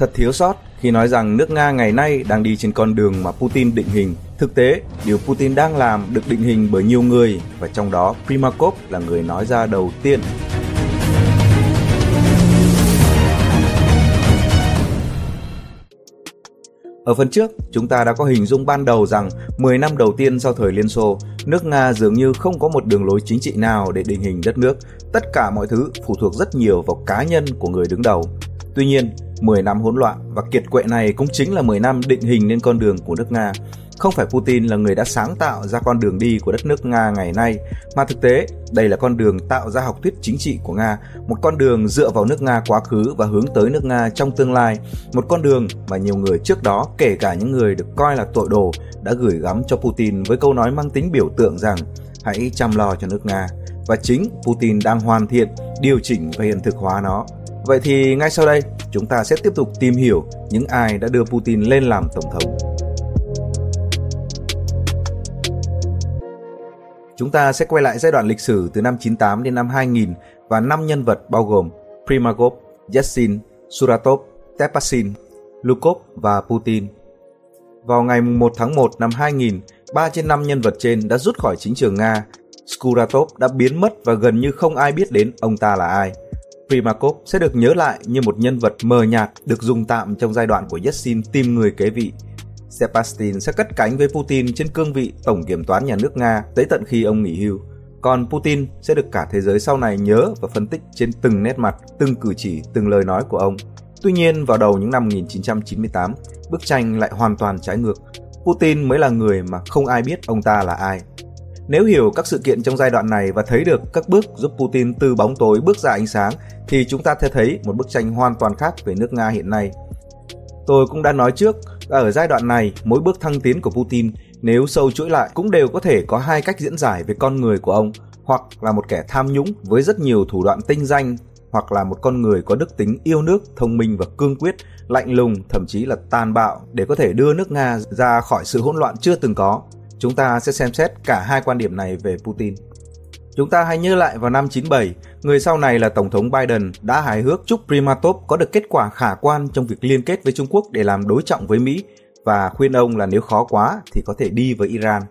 Thật thiếu sót khi nói rằng nước Nga ngày nay đang đi trên con đường mà Putin định hình. Thực tế, điều Putin đang làm được định hình bởi nhiều người và trong đó Primakov là người nói ra đầu tiên. Ở phần trước, chúng ta đã có hình dung ban đầu rằng 10 năm đầu tiên sau thời Liên Xô, nước Nga dường như không có một đường lối chính trị nào để định hình đất nước. Tất cả mọi thứ phụ thuộc rất nhiều vào cá nhân của người đứng đầu. Tuy nhiên, 10 năm hỗn loạn và kiệt quệ này cũng chính là 10 năm định hình nên con đường của nước Nga. Không phải Putin là người đã sáng tạo ra con đường đi của đất nước Nga ngày nay, mà thực tế đây là con đường tạo ra học thuyết chính trị của Nga, một con đường dựa vào nước Nga quá khứ và hướng tới nước Nga trong tương lai, một con đường mà nhiều người trước đó, kể cả những người được coi là tội đồ, đã gửi gắm cho Putin với câu nói mang tính biểu tượng rằng hãy chăm lo cho nước Nga. Và chính Putin đang hoàn thiện, điều chỉnh và hiện thực hóa nó. Vậy thì ngay sau đây, chúng ta sẽ tiếp tục tìm hiểu những ai đã đưa Putin lên làm tổng thống. Chúng ta sẽ quay lại giai đoạn lịch sử từ năm 98 đến năm 2000 và năm nhân vật bao gồm Primagov, Yeltsin, Suratov, Tepasin, Lukov và Putin. Vào ngày 1 tháng 1 năm 2000, 3 trên 5 nhân vật trên đã rút khỏi chính trường Nga. Skuratov đã biến mất và gần như không ai biết đến ông ta là ai. Primakov sẽ được nhớ lại như một nhân vật mờ nhạt được dùng tạm trong giai đoạn của Yeltsin tìm người kế vị. Sepastin sẽ cất cánh với Putin trên cương vị Tổng Kiểm toán Nhà nước Nga tới tận khi ông nghỉ hưu. Còn Putin sẽ được cả thế giới sau này nhớ và phân tích trên từng nét mặt, từng cử chỉ, từng lời nói của ông. Tuy nhiên, vào đầu những năm 1998, bức tranh lại hoàn toàn trái ngược. Putin mới là người mà không ai biết ông ta là ai. Nếu hiểu các sự kiện trong giai đoạn này và thấy được các bước giúp Putin từ bóng tối bước ra ánh sáng thì chúng ta sẽ thấy một bức tranh hoàn toàn khác về nước Nga hiện nay. Tôi cũng đã nói trước, ở giai đoạn này, mỗi bước thăng tiến của Putin nếu sâu chuỗi lại cũng đều có thể có hai cách diễn giải về con người của ông, hoặc là một kẻ tham nhũng với rất nhiều thủ đoạn tinh danh, hoặc là một con người có đức tính yêu nước, thông minh và cương quyết, lạnh lùng, thậm chí là tàn bạo để có thể đưa nước Nga ra khỏi sự hỗn loạn chưa từng có. Chúng ta sẽ xem xét cả hai quan điểm này về Putin. Chúng ta hãy nhớ lại vào năm 97, người sau này là Tổng thống Biden đã hài hước chúc Primatov có được kết quả khả quan trong việc liên kết với Trung Quốc để làm đối trọng với Mỹ và khuyên ông là nếu khó quá thì có thể đi với Iran.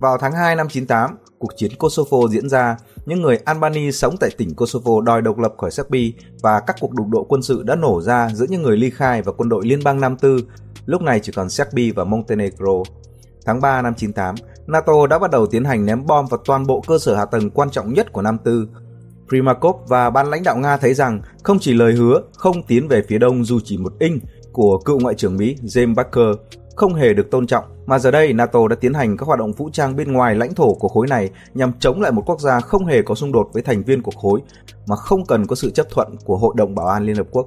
Vào tháng 2 năm 98, cuộc chiến Kosovo diễn ra, những người Albany sống tại tỉnh Kosovo đòi độc lập khỏi Serbia và các cuộc đụng độ quân sự đã nổ ra giữa những người ly khai và quân đội liên bang Nam Tư, lúc này chỉ còn Serbia và Montenegro. Tháng 3 năm 98, NATO đã bắt đầu tiến hành ném bom vào toàn bộ cơ sở hạ tầng quan trọng nhất của Nam Tư. Primakov và ban lãnh đạo Nga thấy rằng không chỉ lời hứa không tiến về phía đông dù chỉ một inch của cựu ngoại trưởng Mỹ James Baker không hề được tôn trọng, mà giờ đây NATO đã tiến hành các hoạt động vũ trang bên ngoài lãnh thổ của khối này nhằm chống lại một quốc gia không hề có xung đột với thành viên của khối mà không cần có sự chấp thuận của Hội đồng Bảo an Liên Hợp Quốc.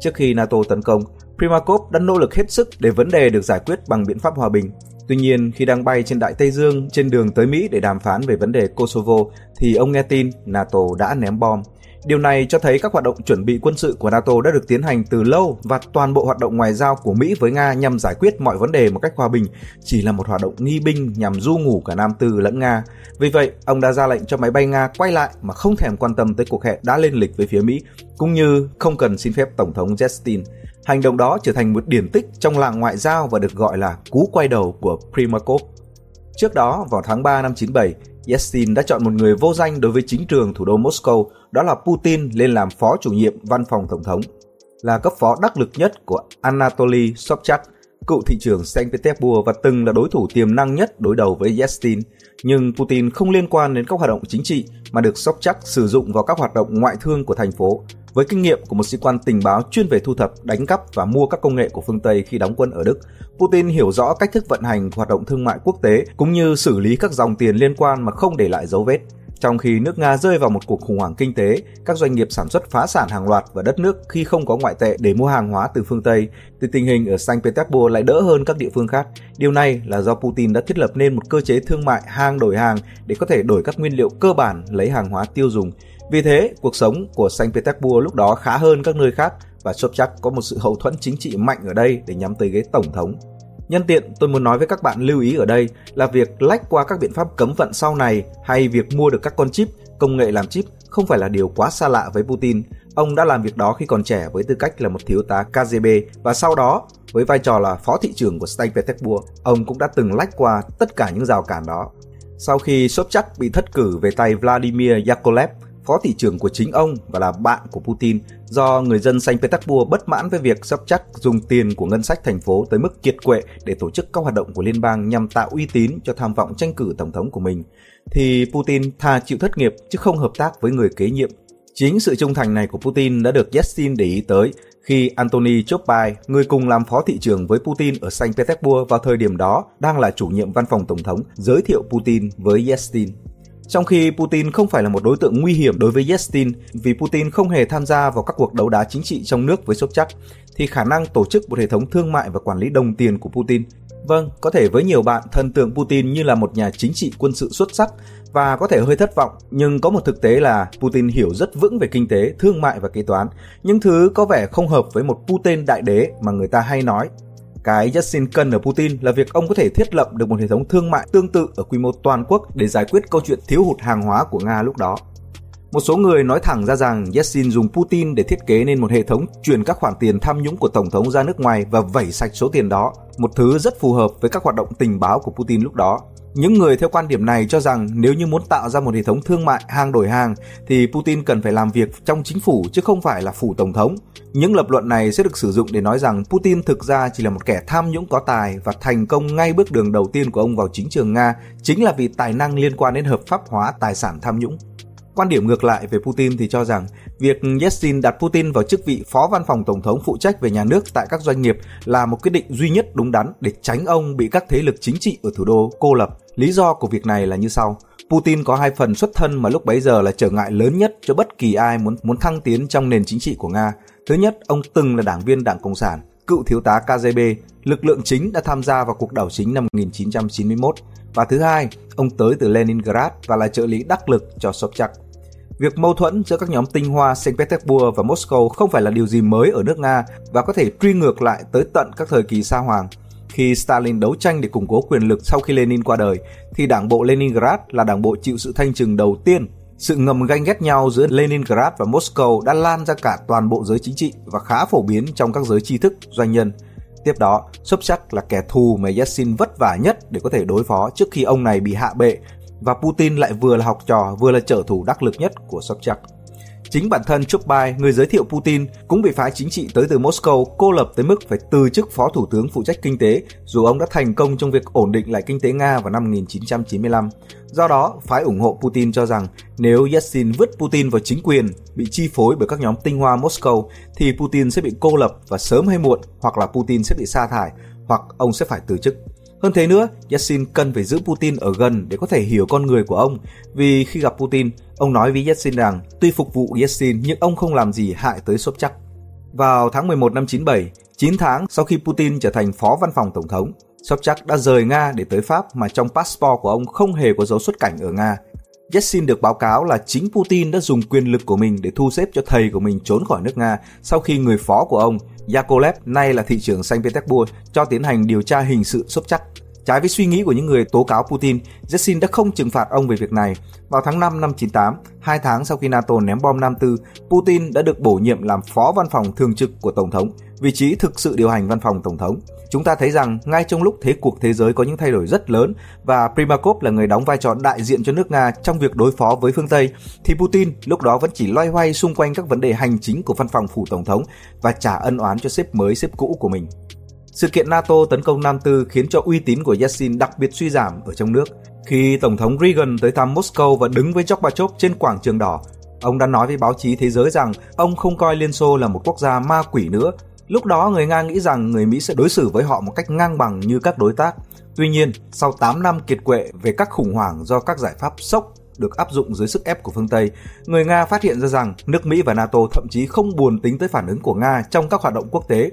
Trước khi NATO tấn công, Primakov đã nỗ lực hết sức để vấn đề được giải quyết bằng biện pháp hòa bình. Tuy nhiên, khi đang bay trên Đại Tây Dương trên đường tới Mỹ để đàm phán về vấn đề Kosovo, thì ông nghe tin NATO đã ném bom. Điều này cho thấy các hoạt động chuẩn bị quân sự của NATO đã được tiến hành từ lâu và toàn bộ hoạt động ngoại giao của Mỹ với Nga nhằm giải quyết mọi vấn đề một cách hòa bình chỉ là một hoạt động nghi binh nhằm du ngủ cả Nam Tư lẫn Nga. Vì vậy, ông đã ra lệnh cho máy bay Nga quay lại mà không thèm quan tâm tới cuộc hẹn đã lên lịch với phía Mỹ, cũng như không cần xin phép Tổng thống Justin. Hành động đó trở thành một điển tích trong làng ngoại giao và được gọi là cú quay đầu của Primakov. Trước đó, vào tháng 3 năm 97, Yeltsin đã chọn một người vô danh đối với chính trường thủ đô Moscow, đó là Putin lên làm phó chủ nhiệm văn phòng tổng thống. Là cấp phó đắc lực nhất của Anatoly Sobchak, cựu thị trưởng Saint Petersburg và từng là đối thủ tiềm năng nhất đối đầu với Yeltsin. Nhưng Putin không liên quan đến các hoạt động chính trị mà được Sobchak sử dụng vào các hoạt động ngoại thương của thành phố, với kinh nghiệm của một sĩ quan tình báo chuyên về thu thập, đánh cắp và mua các công nghệ của phương Tây khi đóng quân ở Đức, Putin hiểu rõ cách thức vận hành hoạt động thương mại quốc tế cũng như xử lý các dòng tiền liên quan mà không để lại dấu vết. Trong khi nước Nga rơi vào một cuộc khủng hoảng kinh tế, các doanh nghiệp sản xuất phá sản hàng loạt và đất nước khi không có ngoại tệ để mua hàng hóa từ phương Tây, thì tình hình ở Saint Petersburg lại đỡ hơn các địa phương khác. Điều này là do Putin đã thiết lập nên một cơ chế thương mại hàng đổi hàng để có thể đổi các nguyên liệu cơ bản lấy hàng hóa tiêu dùng. Vì thế, cuộc sống của Saint Petersburg lúc đó khá hơn các nơi khác và Sobchak có một sự hậu thuẫn chính trị mạnh ở đây để nhắm tới ghế tổng thống. Nhân tiện, tôi muốn nói với các bạn lưu ý ở đây là việc lách qua các biện pháp cấm vận sau này hay việc mua được các con chip, công nghệ làm chip không phải là điều quá xa lạ với Putin. Ông đã làm việc đó khi còn trẻ với tư cách là một thiếu tá KGB và sau đó với vai trò là phó thị trưởng của saint Petersburg, ông cũng đã từng lách qua tất cả những rào cản đó. Sau khi Sobchak bị thất cử về tay Vladimir Yakolev, phó thị trưởng của chính ông và là bạn của Putin do người dân Saint Petersburg bất mãn với việc sắp chắc dùng tiền của ngân sách thành phố tới mức kiệt quệ để tổ chức các hoạt động của liên bang nhằm tạo uy tín cho tham vọng tranh cử tổng thống của mình, thì Putin thà chịu thất nghiệp chứ không hợp tác với người kế nhiệm. Chính sự trung thành này của Putin đã được Yeltsin để ý tới khi Antony Chopin, người cùng làm phó thị trưởng với Putin ở Saint Petersburg vào thời điểm đó, đang là chủ nhiệm văn phòng tổng thống, giới thiệu Putin với Yeltsin. Trong khi Putin không phải là một đối tượng nguy hiểm đối với Yeltsin vì Putin không hề tham gia vào các cuộc đấu đá chính trị trong nước với Sobchak, thì khả năng tổ chức một hệ thống thương mại và quản lý đồng tiền của Putin Vâng, có thể với nhiều bạn thần tượng Putin như là một nhà chính trị quân sự xuất sắc và có thể hơi thất vọng, nhưng có một thực tế là Putin hiểu rất vững về kinh tế, thương mại và kế toán, những thứ có vẻ không hợp với một Putin đại đế mà người ta hay nói. Cái Yeltsin cần ở Putin là việc ông có thể thiết lập được một hệ thống thương mại tương tự ở quy mô toàn quốc để giải quyết câu chuyện thiếu hụt hàng hóa của Nga lúc đó. Một số người nói thẳng ra rằng Yeltsin dùng Putin để thiết kế nên một hệ thống chuyển các khoản tiền tham nhũng của Tổng thống ra nước ngoài và vẩy sạch số tiền đó, một thứ rất phù hợp với các hoạt động tình báo của Putin lúc đó. Những người theo quan điểm này cho rằng nếu như muốn tạo ra một hệ thống thương mại hàng đổi hàng thì Putin cần phải làm việc trong chính phủ chứ không phải là phủ tổng thống. Những lập luận này sẽ được sử dụng để nói rằng Putin thực ra chỉ là một kẻ tham nhũng có tài và thành công ngay bước đường đầu tiên của ông vào chính trường Nga, chính là vì tài năng liên quan đến hợp pháp hóa tài sản tham nhũng. Quan điểm ngược lại về Putin thì cho rằng việc Yeltsin đặt Putin vào chức vị phó văn phòng tổng thống phụ trách về nhà nước tại các doanh nghiệp là một quyết định duy nhất đúng đắn để tránh ông bị các thế lực chính trị ở thủ đô cô lập. Lý do của việc này là như sau. Putin có hai phần xuất thân mà lúc bấy giờ là trở ngại lớn nhất cho bất kỳ ai muốn muốn thăng tiến trong nền chính trị của Nga. Thứ nhất, ông từng là đảng viên Đảng Cộng sản, cựu thiếu tá KGB, lực lượng chính đã tham gia vào cuộc đảo chính năm 1991. Và thứ hai, ông tới từ Leningrad và là trợ lý đắc lực cho Sobchak. Việc mâu thuẫn giữa các nhóm tinh hoa Saint Petersburg và Moscow không phải là điều gì mới ở nước Nga và có thể truy ngược lại tới tận các thời kỳ sa hoàng. Khi Stalin đấu tranh để củng cố quyền lực sau khi Lenin qua đời, thì đảng bộ Leningrad là đảng bộ chịu sự thanh trừng đầu tiên. Sự ngầm ganh ghét nhau giữa Leningrad và Moscow đã lan ra cả toàn bộ giới chính trị và khá phổ biến trong các giới tri thức, doanh nhân. Tiếp đó, Sobchak là kẻ thù mà Yeltsin vất vả nhất để có thể đối phó trước khi ông này bị hạ bệ và Putin lại vừa là học trò vừa là trợ thủ đắc lực nhất của Sobchak. Chính bản thân Chukbai, người giới thiệu Putin, cũng bị phái chính trị tới từ Moscow cô lập tới mức phải từ chức phó thủ tướng phụ trách kinh tế, dù ông đã thành công trong việc ổn định lại kinh tế Nga vào năm 1995. Do đó, phái ủng hộ Putin cho rằng nếu Yeltsin vứt Putin vào chính quyền, bị chi phối bởi các nhóm tinh hoa Moscow, thì Putin sẽ bị cô lập và sớm hay muộn, hoặc là Putin sẽ bị sa thải, hoặc ông sẽ phải từ chức. Hơn thế nữa, Yeltsin cần phải giữ Putin ở gần để có thể hiểu con người của ông, vì khi gặp Putin, ông nói với Yeltsin rằng tuy phục vụ Yeltsin nhưng ông không làm gì hại tới Sobchak. Vào tháng 11 năm 97, 9 tháng sau khi Putin trở thành phó văn phòng tổng thống, Sobchak đã rời Nga để tới Pháp mà trong passport của ông không hề có dấu xuất cảnh ở Nga. Yeltsin được báo cáo là chính Putin đã dùng quyền lực của mình để thu xếp cho thầy của mình trốn khỏi nước Nga sau khi người phó của ông, Yakolev, nay là thị trưởng Saint Petersburg, cho tiến hành điều tra hình sự Sobchak. Trái với suy nghĩ của những người tố cáo Putin, Yeltsin đã không trừng phạt ông về việc này. Vào tháng 5 năm 98, hai tháng sau khi NATO ném bom Nam Tư, Putin đã được bổ nhiệm làm phó văn phòng thường trực của Tổng thống, vị trí thực sự điều hành văn phòng Tổng thống. Chúng ta thấy rằng ngay trong lúc thế cuộc thế giới có những thay đổi rất lớn và Primakov là người đóng vai trò đại diện cho nước Nga trong việc đối phó với phương Tây, thì Putin lúc đó vẫn chỉ loay hoay xung quanh các vấn đề hành chính của văn phòng phủ Tổng thống và trả ân oán cho sếp mới sếp cũ của mình. Sự kiện NATO tấn công Nam Tư khiến cho uy tín của Yeltsin đặc biệt suy giảm ở trong nước. Khi Tổng thống Reagan tới thăm Moscow và đứng với Gorbachev trên quảng trường đỏ, ông đã nói với báo chí thế giới rằng ông không coi Liên Xô là một quốc gia ma quỷ nữa. Lúc đó người Nga nghĩ rằng người Mỹ sẽ đối xử với họ một cách ngang bằng như các đối tác. Tuy nhiên, sau 8 năm kiệt quệ về các khủng hoảng do các giải pháp sốc được áp dụng dưới sức ép của phương Tây, người Nga phát hiện ra rằng nước Mỹ và NATO thậm chí không buồn tính tới phản ứng của Nga trong các hoạt động quốc tế.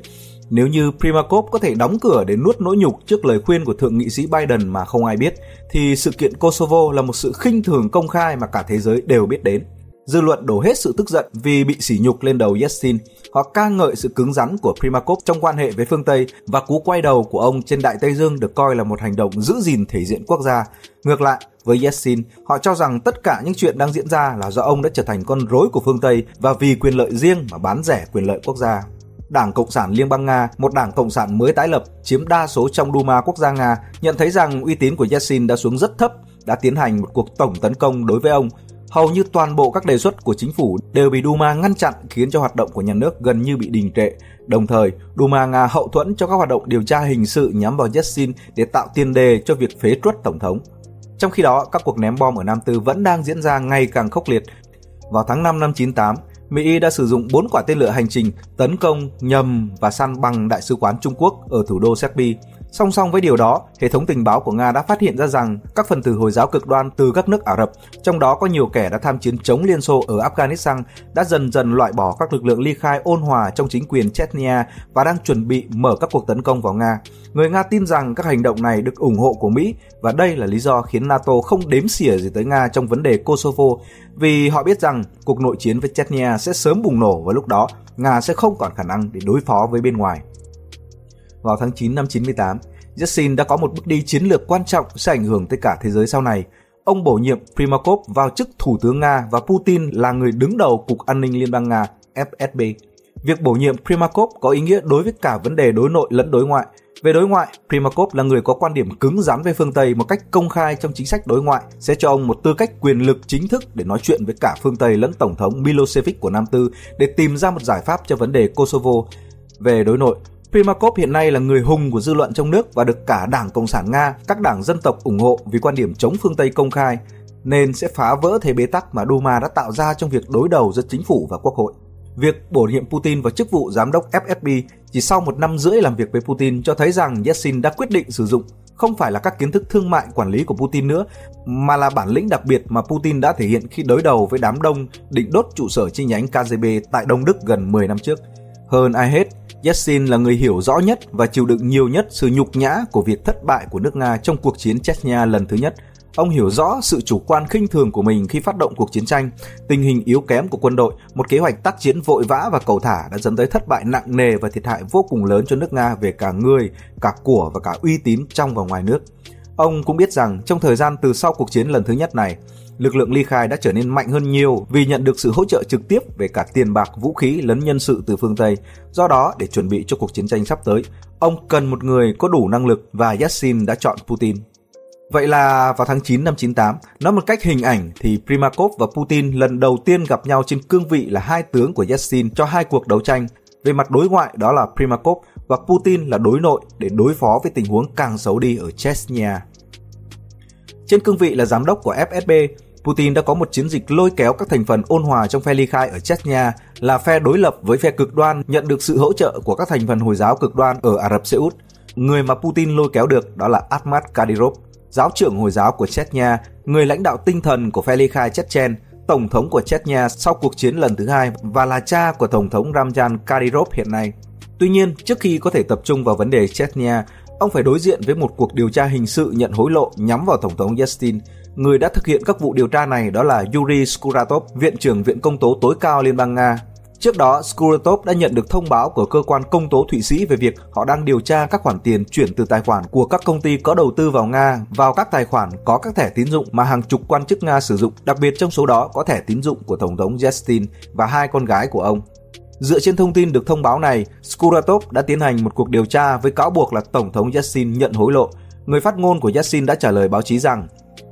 Nếu như Primakov có thể đóng cửa để nuốt nỗi nhục trước lời khuyên của Thượng nghị sĩ Biden mà không ai biết, thì sự kiện Kosovo là một sự khinh thường công khai mà cả thế giới đều biết đến. Dư luận đổ hết sự tức giận vì bị sỉ nhục lên đầu Yeltsin. Họ ca ngợi sự cứng rắn của Primakov trong quan hệ với phương Tây và cú quay đầu của ông trên Đại Tây Dương được coi là một hành động giữ gìn thể diện quốc gia. Ngược lại, với Yeltsin, họ cho rằng tất cả những chuyện đang diễn ra là do ông đã trở thành con rối của phương Tây và vì quyền lợi riêng mà bán rẻ quyền lợi quốc gia. Đảng Cộng sản Liên bang Nga, một đảng Cộng sản mới tái lập, chiếm đa số trong Duma quốc gia Nga, nhận thấy rằng uy tín của Yeltsin đã xuống rất thấp, đã tiến hành một cuộc tổng tấn công đối với ông. Hầu như toàn bộ các đề xuất của chính phủ đều bị Duma ngăn chặn khiến cho hoạt động của nhà nước gần như bị đình trệ. Đồng thời, Duma Nga hậu thuẫn cho các hoạt động điều tra hình sự nhắm vào Yeltsin để tạo tiền đề cho việc phế truất tổng thống. Trong khi đó, các cuộc ném bom ở Nam Tư vẫn đang diễn ra ngày càng khốc liệt. Vào tháng 5 năm 98, Mỹ đã sử dụng 4 quả tên lửa hành trình tấn công, nhầm và săn bằng đại sứ quán Trung Quốc ở thủ đô Serbia. Song song với điều đó, hệ thống tình báo của Nga đã phát hiện ra rằng các phần tử Hồi giáo cực đoan từ các nước Ả Rập, trong đó có nhiều kẻ đã tham chiến chống Liên Xô ở Afghanistan, đã dần dần loại bỏ các lực lượng ly khai ôn hòa trong chính quyền Chechnya và đang chuẩn bị mở các cuộc tấn công vào Nga. Người Nga tin rằng các hành động này được ủng hộ của Mỹ và đây là lý do khiến NATO không đếm xỉa gì tới Nga trong vấn đề Kosovo vì họ biết rằng cuộc nội chiến với Chechnya sẽ sớm bùng nổ và lúc đó Nga sẽ không còn khả năng để đối phó với bên ngoài. Vào tháng 9 năm 98, Yeltsin đã có một bước đi chiến lược quan trọng sẽ ảnh hưởng tới cả thế giới sau này. Ông bổ nhiệm Primakov vào chức Thủ tướng Nga và Putin là người đứng đầu Cục An ninh Liên bang Nga FSB. Việc bổ nhiệm Primakov có ý nghĩa đối với cả vấn đề đối nội lẫn đối ngoại. Về đối ngoại, Primakov là người có quan điểm cứng rắn về phương Tây một cách công khai trong chính sách đối ngoại, sẽ cho ông một tư cách quyền lực chính thức để nói chuyện với cả phương Tây lẫn Tổng thống Milosevic của Nam Tư để tìm ra một giải pháp cho vấn đề Kosovo. Về đối nội, Primakov hiện nay là người hùng của dư luận trong nước và được cả Đảng Cộng sản Nga, các đảng dân tộc ủng hộ vì quan điểm chống phương Tây công khai, nên sẽ phá vỡ thế bế tắc mà Duma đã tạo ra trong việc đối đầu giữa chính phủ và quốc hội. Việc bổ nhiệm Putin vào chức vụ giám đốc FSB chỉ sau một năm rưỡi làm việc với Putin cho thấy rằng Yeltsin đã quyết định sử dụng không phải là các kiến thức thương mại quản lý của Putin nữa, mà là bản lĩnh đặc biệt mà Putin đã thể hiện khi đối đầu với đám đông định đốt trụ sở chi nhánh KGB tại Đông Đức gần 10 năm trước. Hơn ai hết, Yeltsin là người hiểu rõ nhất và chịu đựng nhiều nhất sự nhục nhã của việc thất bại của nước Nga trong cuộc chiến Chechnya lần thứ nhất. Ông hiểu rõ sự chủ quan khinh thường của mình khi phát động cuộc chiến tranh, tình hình yếu kém của quân đội, một kế hoạch tác chiến vội vã và cầu thả đã dẫn tới thất bại nặng nề và thiệt hại vô cùng lớn cho nước Nga về cả người, cả của và cả uy tín trong và ngoài nước. Ông cũng biết rằng trong thời gian từ sau cuộc chiến lần thứ nhất này, lực lượng ly khai đã trở nên mạnh hơn nhiều vì nhận được sự hỗ trợ trực tiếp về cả tiền bạc, vũ khí lẫn nhân sự từ phương Tây. Do đó, để chuẩn bị cho cuộc chiến tranh sắp tới, ông cần một người có đủ năng lực và Yeltsin đã chọn Putin. Vậy là vào tháng 9 năm 98, nói một cách hình ảnh thì Primakov và Putin lần đầu tiên gặp nhau trên cương vị là hai tướng của Yeltsin cho hai cuộc đấu tranh. Về mặt đối ngoại đó là Primakov và Putin là đối nội để đối phó với tình huống càng xấu đi ở Chechnya. Trên cương vị là giám đốc của FSB, Putin đã có một chiến dịch lôi kéo các thành phần ôn hòa trong phe ly khai ở Chechnya là phe đối lập với phe cực đoan nhận được sự hỗ trợ của các thành phần Hồi giáo cực đoan ở Ả Rập Xê Út. Người mà Putin lôi kéo được đó là Ahmad Kadyrov, giáo trưởng Hồi giáo của Chechnya, người lãnh đạo tinh thần của phe ly khai Chechen, tổng thống của Chechnya sau cuộc chiến lần thứ hai và là cha của tổng thống Ramzan Kadyrov hiện nay. Tuy nhiên, trước khi có thể tập trung vào vấn đề Chechnya, ông phải đối diện với một cuộc điều tra hình sự nhận hối lộ nhắm vào tổng thống Yeltsin Người đã thực hiện các vụ điều tra này đó là Yuri Skuratov, Viện trưởng Viện Công tố tối cao Liên bang Nga. Trước đó, Skuratov đã nhận được thông báo của cơ quan công tố Thụy Sĩ về việc họ đang điều tra các khoản tiền chuyển từ tài khoản của các công ty có đầu tư vào Nga vào các tài khoản có các thẻ tín dụng mà hàng chục quan chức Nga sử dụng, đặc biệt trong số đó có thẻ tín dụng của Tổng thống Yeltsin và hai con gái của ông. Dựa trên thông tin được thông báo này, Skuratov đã tiến hành một cuộc điều tra với cáo buộc là Tổng thống Yeltsin nhận hối lộ. Người phát ngôn của Yeltsin đã trả lời báo chí rằng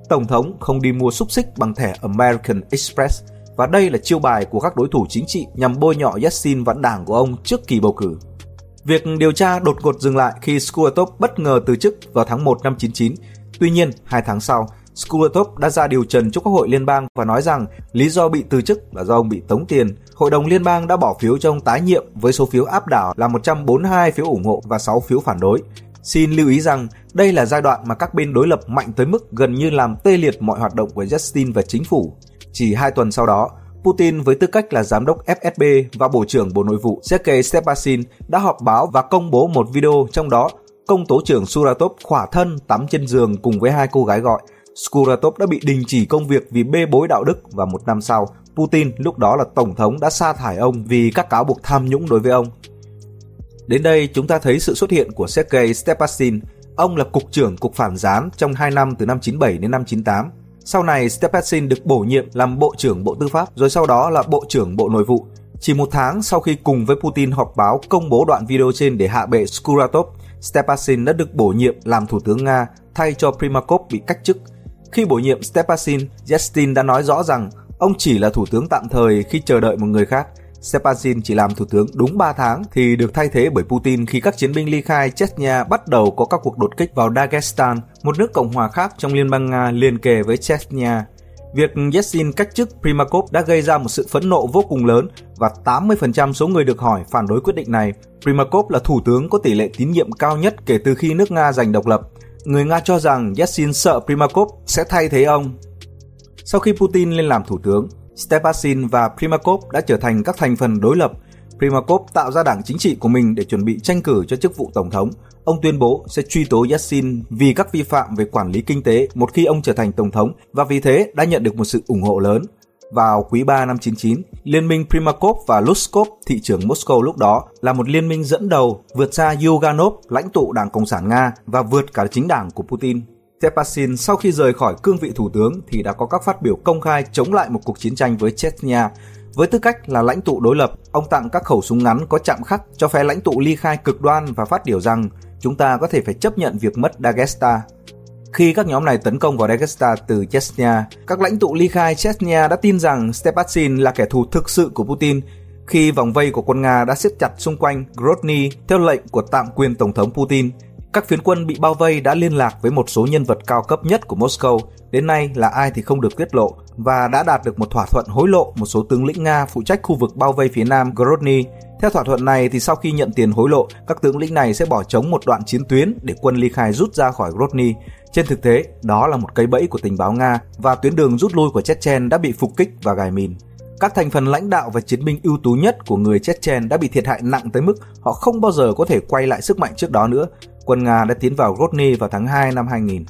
Tổng thống không đi mua xúc xích bằng thẻ American Express và đây là chiêu bài của các đối thủ chính trị nhằm bôi nhọ Yeltsin và đảng của ông trước kỳ bầu cử. Việc điều tra đột ngột dừng lại khi Skuratov bất ngờ từ chức vào tháng 1 năm 99. Tuy nhiên, hai tháng sau, Skuratov đã ra điều trần cho Quốc hội Liên bang và nói rằng lý do bị từ chức là do ông bị tống tiền. Hội đồng Liên bang đã bỏ phiếu cho ông tái nhiệm với số phiếu áp đảo là 142 phiếu ủng hộ và 6 phiếu phản đối. Xin lưu ý rằng đây là giai đoạn mà các bên đối lập mạnh tới mức gần như làm tê liệt mọi hoạt động của Justin và chính phủ. Chỉ hai tuần sau đó, Putin với tư cách là giám đốc FSB và Bộ trưởng Bộ Nội vụ Sergei Stepasin đã họp báo và công bố một video trong đó công tố trưởng Suratov khỏa thân tắm trên giường cùng với hai cô gái gọi. Skuratov đã bị đình chỉ công việc vì bê bối đạo đức và một năm sau, Putin lúc đó là tổng thống đã sa thải ông vì các cáo buộc tham nhũng đối với ông. Đến đây chúng ta thấy sự xuất hiện của Sergei Stepasin. Ông là cục trưởng cục phản gián trong 2 năm từ năm 97 đến năm 98. Sau này Stepasin được bổ nhiệm làm Bộ trưởng Bộ Tư pháp, rồi sau đó là Bộ trưởng Bộ Nội vụ. Chỉ một tháng sau khi cùng với Putin họp báo công bố đoạn video trên để hạ bệ Skuratov, Stepasin đã được bổ nhiệm làm Thủ tướng Nga thay cho Primakov bị cách chức. Khi bổ nhiệm Stepasin, Yeltsin đã nói rõ rằng ông chỉ là thủ tướng tạm thời khi chờ đợi một người khác. Stepasin chỉ làm thủ tướng đúng 3 tháng thì được thay thế bởi Putin khi các chiến binh ly khai Chechnya bắt đầu có các cuộc đột kích vào Dagestan, một nước cộng hòa khác trong Liên bang Nga liên kề với Chechnya. Việc Yeltsin cách chức Primakov đã gây ra một sự phẫn nộ vô cùng lớn và 80% số người được hỏi phản đối quyết định này. Primakov là thủ tướng có tỷ lệ tín nhiệm cao nhất kể từ khi nước Nga giành độc lập. Người Nga cho rằng Yeltsin sợ Primakov sẽ thay thế ông. Sau khi Putin lên làm thủ tướng, Stepasin và Primakov đã trở thành các thành phần đối lập. Primakov tạo ra đảng chính trị của mình để chuẩn bị tranh cử cho chức vụ tổng thống. Ông tuyên bố sẽ truy tố Yeltsin vì các vi phạm về quản lý kinh tế một khi ông trở thành tổng thống và vì thế đã nhận được một sự ủng hộ lớn. Vào quý 3 năm 99, liên minh Primakov và Luskov, thị trưởng Moscow lúc đó, là một liên minh dẫn đầu vượt xa Yuganov, lãnh tụ Đảng Cộng sản Nga và vượt cả chính đảng của Putin. Tepasin sau khi rời khỏi cương vị thủ tướng thì đã có các phát biểu công khai chống lại một cuộc chiến tranh với Chechnya. Với tư cách là lãnh tụ đối lập, ông tặng các khẩu súng ngắn có chạm khắc cho phe lãnh tụ ly khai cực đoan và phát biểu rằng chúng ta có thể phải chấp nhận việc mất Dagesta. Khi các nhóm này tấn công vào Dagesta từ Chechnya, các lãnh tụ ly khai Chechnya đã tin rằng Stepasin là kẻ thù thực sự của Putin khi vòng vây của quân Nga đã siết chặt xung quanh Grozny theo lệnh của tạm quyền Tổng thống Putin – các phiến quân bị bao vây đã liên lạc với một số nhân vật cao cấp nhất của Moscow, đến nay là ai thì không được tiết lộ, và đã đạt được một thỏa thuận hối lộ một số tướng lĩnh Nga phụ trách khu vực bao vây phía nam Grozny. Theo thỏa thuận này thì sau khi nhận tiền hối lộ, các tướng lĩnh này sẽ bỏ trống một đoạn chiến tuyến để quân ly khai rút ra khỏi Grozny. Trên thực tế, đó là một cây bẫy của tình báo Nga và tuyến đường rút lui của Chechen đã bị phục kích và gài mìn. Các thành phần lãnh đạo và chiến binh ưu tú nhất của người Chechen đã bị thiệt hại nặng tới mức họ không bao giờ có thể quay lại sức mạnh trước đó nữa quân Nga đã tiến vào Grozny vào tháng 2 năm 2000.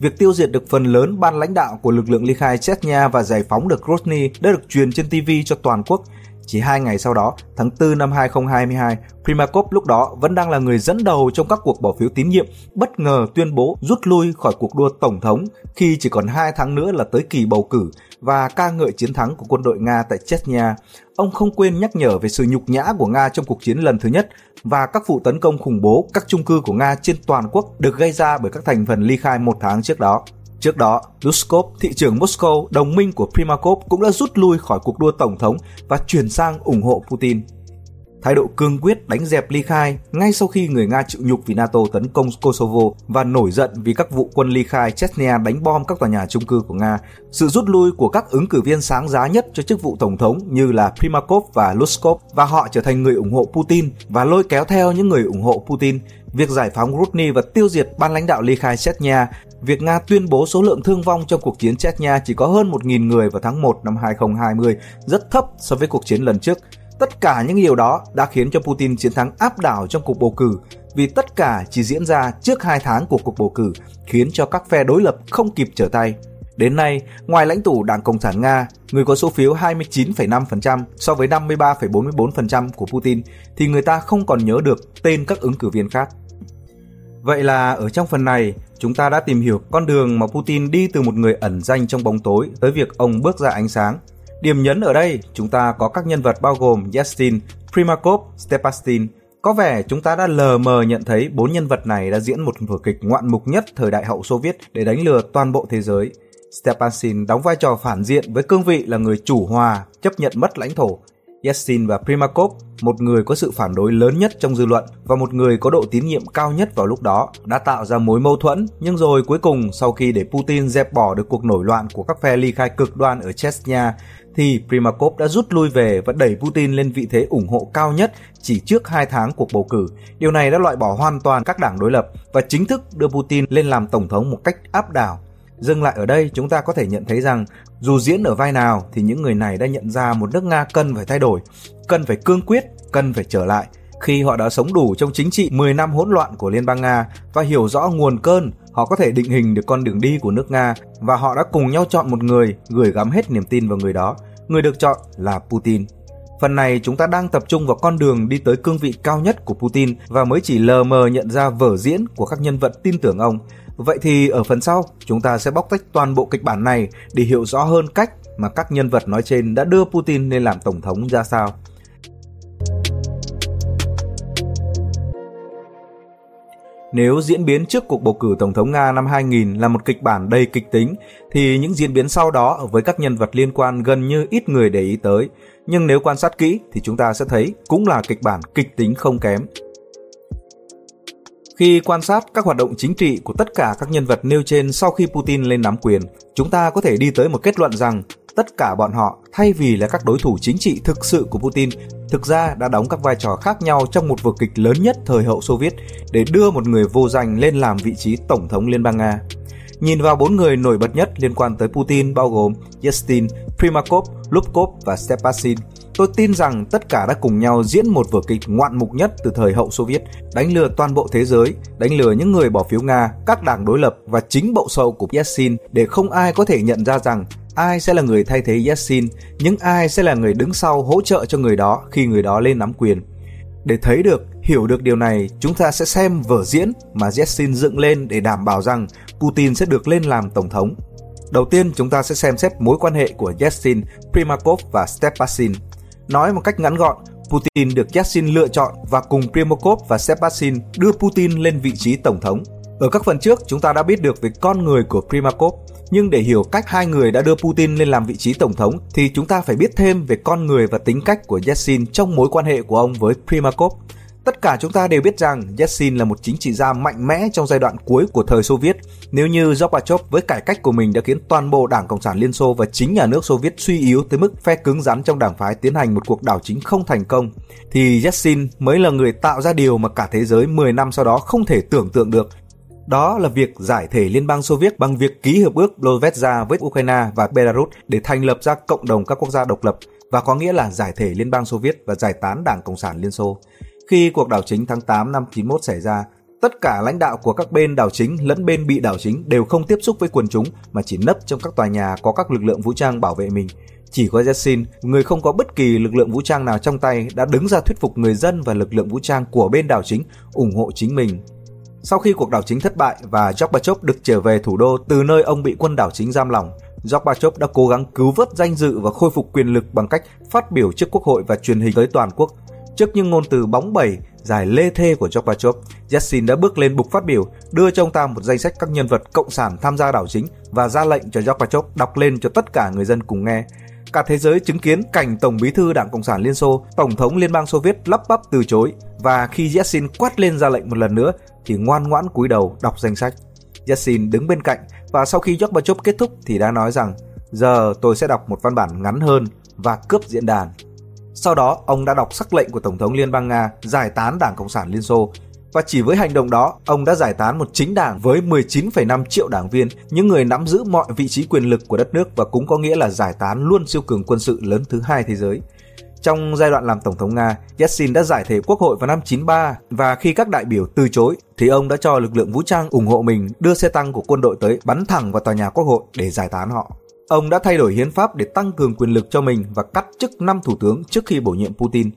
Việc tiêu diệt được phần lớn ban lãnh đạo của lực lượng ly khai Chechnya và giải phóng được Grozny đã được truyền trên TV cho toàn quốc. Chỉ hai ngày sau đó, tháng 4 năm 2022, Primakov lúc đó vẫn đang là người dẫn đầu trong các cuộc bỏ phiếu tín nhiệm, bất ngờ tuyên bố rút lui khỏi cuộc đua tổng thống khi chỉ còn hai tháng nữa là tới kỳ bầu cử và ca ngợi chiến thắng của quân đội Nga tại Chechnya. Ông không quên nhắc nhở về sự nhục nhã của Nga trong cuộc chiến lần thứ nhất và các vụ tấn công khủng bố các trung cư của Nga trên toàn quốc được gây ra bởi các thành phần ly khai một tháng trước đó. Trước đó, Luskov, thị trưởng Moscow, đồng minh của Primakov cũng đã rút lui khỏi cuộc đua tổng thống và chuyển sang ủng hộ Putin thái độ cương quyết đánh dẹp ly khai ngay sau khi người Nga chịu nhục vì NATO tấn công Kosovo và nổi giận vì các vụ quân ly khai Chechnya đánh bom các tòa nhà chung cư của Nga. Sự rút lui của các ứng cử viên sáng giá nhất cho chức vụ tổng thống như là Primakov và Luskov và họ trở thành người ủng hộ Putin và lôi kéo theo những người ủng hộ Putin. Việc giải phóng Grozny và tiêu diệt ban lãnh đạo ly khai Chechnya Việc Nga tuyên bố số lượng thương vong trong cuộc chiến Chechnya chỉ có hơn 1.000 người vào tháng 1 năm 2020, rất thấp so với cuộc chiến lần trước. Tất cả những điều đó đã khiến cho Putin chiến thắng áp đảo trong cuộc bầu cử vì tất cả chỉ diễn ra trước 2 tháng của cuộc bầu cử khiến cho các phe đối lập không kịp trở tay. Đến nay, ngoài lãnh tụ Đảng Cộng sản Nga, người có số phiếu 29,5% so với 53,44% của Putin, thì người ta không còn nhớ được tên các ứng cử viên khác. Vậy là ở trong phần này, chúng ta đã tìm hiểu con đường mà Putin đi từ một người ẩn danh trong bóng tối tới việc ông bước ra ánh sáng Điểm nhấn ở đây, chúng ta có các nhân vật bao gồm Yeltsin, Primakov, Stepastin. Có vẻ chúng ta đã lờ mờ nhận thấy bốn nhân vật này đã diễn một vở kịch ngoạn mục nhất thời đại hậu Xô Viết để đánh lừa toàn bộ thế giới. Stepansin đóng vai trò phản diện với cương vị là người chủ hòa, chấp nhận mất lãnh thổ. Yeltsin và Primakov, một người có sự phản đối lớn nhất trong dư luận và một người có độ tín nhiệm cao nhất vào lúc đó, đã tạo ra mối mâu thuẫn, nhưng rồi cuối cùng sau khi để Putin dẹp bỏ được cuộc nổi loạn của các phe ly khai cực đoan ở Chechnya, thì Primakov đã rút lui về và đẩy Putin lên vị thế ủng hộ cao nhất chỉ trước 2 tháng cuộc bầu cử. Điều này đã loại bỏ hoàn toàn các đảng đối lập và chính thức đưa Putin lên làm tổng thống một cách áp đảo. Dừng lại ở đây, chúng ta có thể nhận thấy rằng dù diễn ở vai nào thì những người này đã nhận ra một nước Nga cần phải thay đổi, cần phải cương quyết, cần phải trở lại. Khi họ đã sống đủ trong chính trị 10 năm hỗn loạn của Liên bang Nga và hiểu rõ nguồn cơn, họ có thể định hình được con đường đi của nước Nga và họ đã cùng nhau chọn một người, gửi gắm hết niềm tin vào người đó người được chọn là Putin. Phần này chúng ta đang tập trung vào con đường đi tới cương vị cao nhất của Putin và mới chỉ lờ mờ nhận ra vở diễn của các nhân vật tin tưởng ông. Vậy thì ở phần sau, chúng ta sẽ bóc tách toàn bộ kịch bản này để hiểu rõ hơn cách mà các nhân vật nói trên đã đưa Putin lên làm tổng thống ra sao. Nếu diễn biến trước cuộc bầu cử Tổng thống Nga năm 2000 là một kịch bản đầy kịch tính, thì những diễn biến sau đó với các nhân vật liên quan gần như ít người để ý tới. Nhưng nếu quan sát kỹ thì chúng ta sẽ thấy cũng là kịch bản kịch tính không kém. Khi quan sát các hoạt động chính trị của tất cả các nhân vật nêu trên sau khi Putin lên nắm quyền, chúng ta có thể đi tới một kết luận rằng tất cả bọn họ thay vì là các đối thủ chính trị thực sự của Putin, thực ra đã đóng các vai trò khác nhau trong một vở kịch lớn nhất thời hậu Xô Viết để đưa một người vô danh lên làm vị trí tổng thống Liên bang Nga. Nhìn vào bốn người nổi bật nhất liên quan tới Putin bao gồm Yeltsin, Primakov, Lubkov và Stepasin, tôi tin rằng tất cả đã cùng nhau diễn một vở kịch ngoạn mục nhất từ thời hậu Xô Viết, đánh lừa toàn bộ thế giới, đánh lừa những người bỏ phiếu Nga, các đảng đối lập và chính bộ sâu của Yeltsin để không ai có thể nhận ra rằng ai sẽ là người thay thế Yeltsin, những ai sẽ là người đứng sau hỗ trợ cho người đó khi người đó lên nắm quyền. Để thấy được, hiểu được điều này, chúng ta sẽ xem vở diễn mà Yeltsin dựng lên để đảm bảo rằng Putin sẽ được lên làm tổng thống. Đầu tiên, chúng ta sẽ xem xét mối quan hệ của Yeltsin, Primakov và Stepasin. Nói một cách ngắn gọn, Putin được Yeltsin lựa chọn và cùng Primakov và Stepasin đưa Putin lên vị trí tổng thống. Ở các phần trước, chúng ta đã biết được về con người của Primakov, nhưng để hiểu cách hai người đã đưa Putin lên làm vị trí tổng thống thì chúng ta phải biết thêm về con người và tính cách của Yeltsin trong mối quan hệ của ông với Primakov. Tất cả chúng ta đều biết rằng Yeltsin là một chính trị gia mạnh mẽ trong giai đoạn cuối của thời Xô Viết. Nếu như Gorbachev với cải cách của mình đã khiến toàn bộ Đảng Cộng sản Liên Xô và chính nhà nước Xô Viết suy yếu tới mức phe cứng rắn trong đảng phái tiến hành một cuộc đảo chính không thành công, thì Yeltsin mới là người tạo ra điều mà cả thế giới 10 năm sau đó không thể tưởng tượng được đó là việc giải thể Liên bang Xô Viết bằng việc ký hiệp ước Blovedza với Ukraine và Belarus để thành lập ra cộng đồng các quốc gia độc lập và có nghĩa là giải thể Liên bang Xô Viết và giải tán Đảng Cộng sản Liên Xô. Khi cuộc đảo chính tháng 8 năm 91 xảy ra, tất cả lãnh đạo của các bên đảo chính lẫn bên bị đảo chính đều không tiếp xúc với quần chúng mà chỉ nấp trong các tòa nhà có các lực lượng vũ trang bảo vệ mình. Chỉ có Yassin, người không có bất kỳ lực lượng vũ trang nào trong tay, đã đứng ra thuyết phục người dân và lực lượng vũ trang của bên đảo chính ủng hộ chính mình sau khi cuộc đảo chính thất bại và Gorbachev được trở về thủ đô từ nơi ông bị quân đảo chính giam lỏng, Gorbachev đã cố gắng cứu vớt danh dự và khôi phục quyền lực bằng cách phát biểu trước quốc hội và truyền hình tới toàn quốc. Trước những ngôn từ bóng bẩy, dài lê thê của Gorbachev, Yeltsin đã bước lên bục phát biểu, đưa cho ông ta một danh sách các nhân vật cộng sản tham gia đảo chính và ra lệnh cho Gorbachev đọc lên cho tất cả người dân cùng nghe. Cả thế giới chứng kiến cảnh Tổng bí thư Đảng Cộng sản Liên Xô, Tổng thống Liên bang Xô Viết lắp bắp từ chối và khi Yeltsin quát lên ra lệnh một lần nữa thì ngoan ngoãn cúi đầu đọc danh sách. Yeltsin đứng bên cạnh và sau khi Gorbachev kết thúc thì đã nói rằng giờ tôi sẽ đọc một văn bản ngắn hơn và cướp diễn đàn. Sau đó, ông đã đọc sắc lệnh của Tổng thống Liên bang Nga giải tán Đảng Cộng sản Liên Xô và chỉ với hành động đó, ông đã giải tán một chính đảng với 19,5 triệu đảng viên, những người nắm giữ mọi vị trí quyền lực của đất nước và cũng có nghĩa là giải tán luôn siêu cường quân sự lớn thứ hai thế giới. Trong giai đoạn làm Tổng thống Nga, Yeltsin đã giải thể quốc hội vào năm 93 và khi các đại biểu từ chối thì ông đã cho lực lượng vũ trang ủng hộ mình đưa xe tăng của quân đội tới bắn thẳng vào tòa nhà quốc hội để giải tán họ. Ông đã thay đổi hiến pháp để tăng cường quyền lực cho mình và cắt chức năm thủ tướng trước khi bổ nhiệm Putin.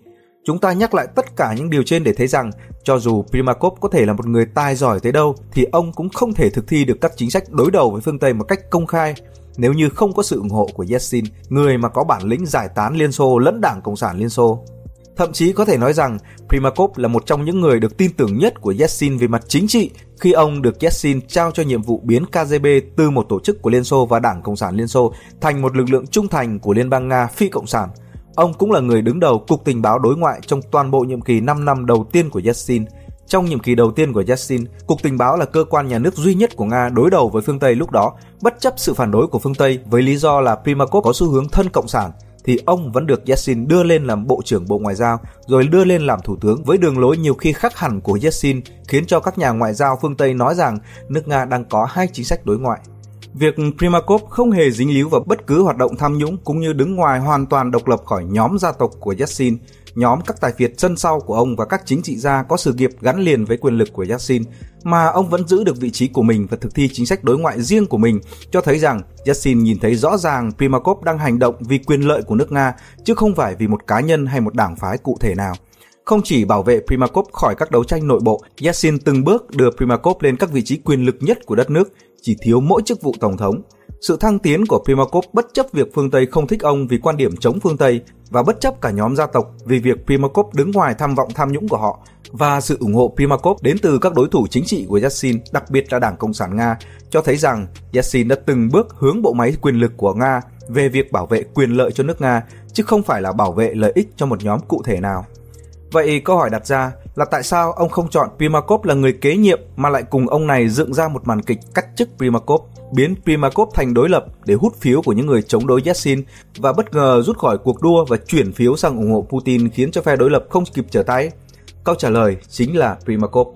Chúng ta nhắc lại tất cả những điều trên để thấy rằng cho dù Primakov có thể là một người tài giỏi tới đâu thì ông cũng không thể thực thi được các chính sách đối đầu với phương Tây một cách công khai nếu như không có sự ủng hộ của Yeltsin, người mà có bản lĩnh giải tán Liên Xô lẫn Đảng Cộng sản Liên Xô. Thậm chí có thể nói rằng Primakov là một trong những người được tin tưởng nhất của Yeltsin về mặt chính trị khi ông được Yeltsin trao cho nhiệm vụ biến KGB từ một tổ chức của Liên Xô và Đảng Cộng sản Liên Xô thành một lực lượng trung thành của Liên bang Nga phi cộng sản. Ông cũng là người đứng đầu Cục Tình báo Đối ngoại trong toàn bộ nhiệm kỳ 5 năm đầu tiên của Yeltsin – trong nhiệm kỳ đầu tiên của Yeltsin, Cục Tình báo là cơ quan nhà nước duy nhất của Nga đối đầu với phương Tây lúc đó, bất chấp sự phản đối của phương Tây với lý do là Primakov có xu hướng thân cộng sản, thì ông vẫn được Yeltsin đưa lên làm Bộ trưởng Bộ Ngoại giao, rồi đưa lên làm Thủ tướng với đường lối nhiều khi khác hẳn của Yeltsin, khiến cho các nhà ngoại giao phương Tây nói rằng nước Nga đang có hai chính sách đối ngoại. Việc Primakov không hề dính líu vào bất cứ hoạt động tham nhũng cũng như đứng ngoài hoàn toàn độc lập khỏi nhóm gia tộc của Yeltsin nhóm các tài phiệt chân sau của ông và các chính trị gia có sự nghiệp gắn liền với quyền lực của Yassin, mà ông vẫn giữ được vị trí của mình và thực thi chính sách đối ngoại riêng của mình, cho thấy rằng Yassin nhìn thấy rõ ràng Primakov đang hành động vì quyền lợi của nước Nga, chứ không phải vì một cá nhân hay một đảng phái cụ thể nào. Không chỉ bảo vệ Primakov khỏi các đấu tranh nội bộ, Yeltsin từng bước đưa Primakov lên các vị trí quyền lực nhất của đất nước, chỉ thiếu mỗi chức vụ tổng thống. Sự thăng tiến của Primakov bất chấp việc phương Tây không thích ông vì quan điểm chống phương Tây và bất chấp cả nhóm gia tộc vì việc Primakov đứng ngoài tham vọng tham nhũng của họ và sự ủng hộ Primakov đến từ các đối thủ chính trị của Yeltsin, đặc biệt là Đảng Cộng sản Nga, cho thấy rằng Yeltsin đã từng bước hướng bộ máy quyền lực của Nga về việc bảo vệ quyền lợi cho nước Nga, chứ không phải là bảo vệ lợi ích cho một nhóm cụ thể nào. Vậy câu hỏi đặt ra là tại sao ông không chọn Primakov là người kế nhiệm mà lại cùng ông này dựng ra một màn kịch cắt chức Primakov, biến Primakov thành đối lập để hút phiếu của những người chống đối Yeltsin và bất ngờ rút khỏi cuộc đua và chuyển phiếu sang ủng hộ Putin khiến cho phe đối lập không kịp trở tay? Câu trả lời chính là Primakov.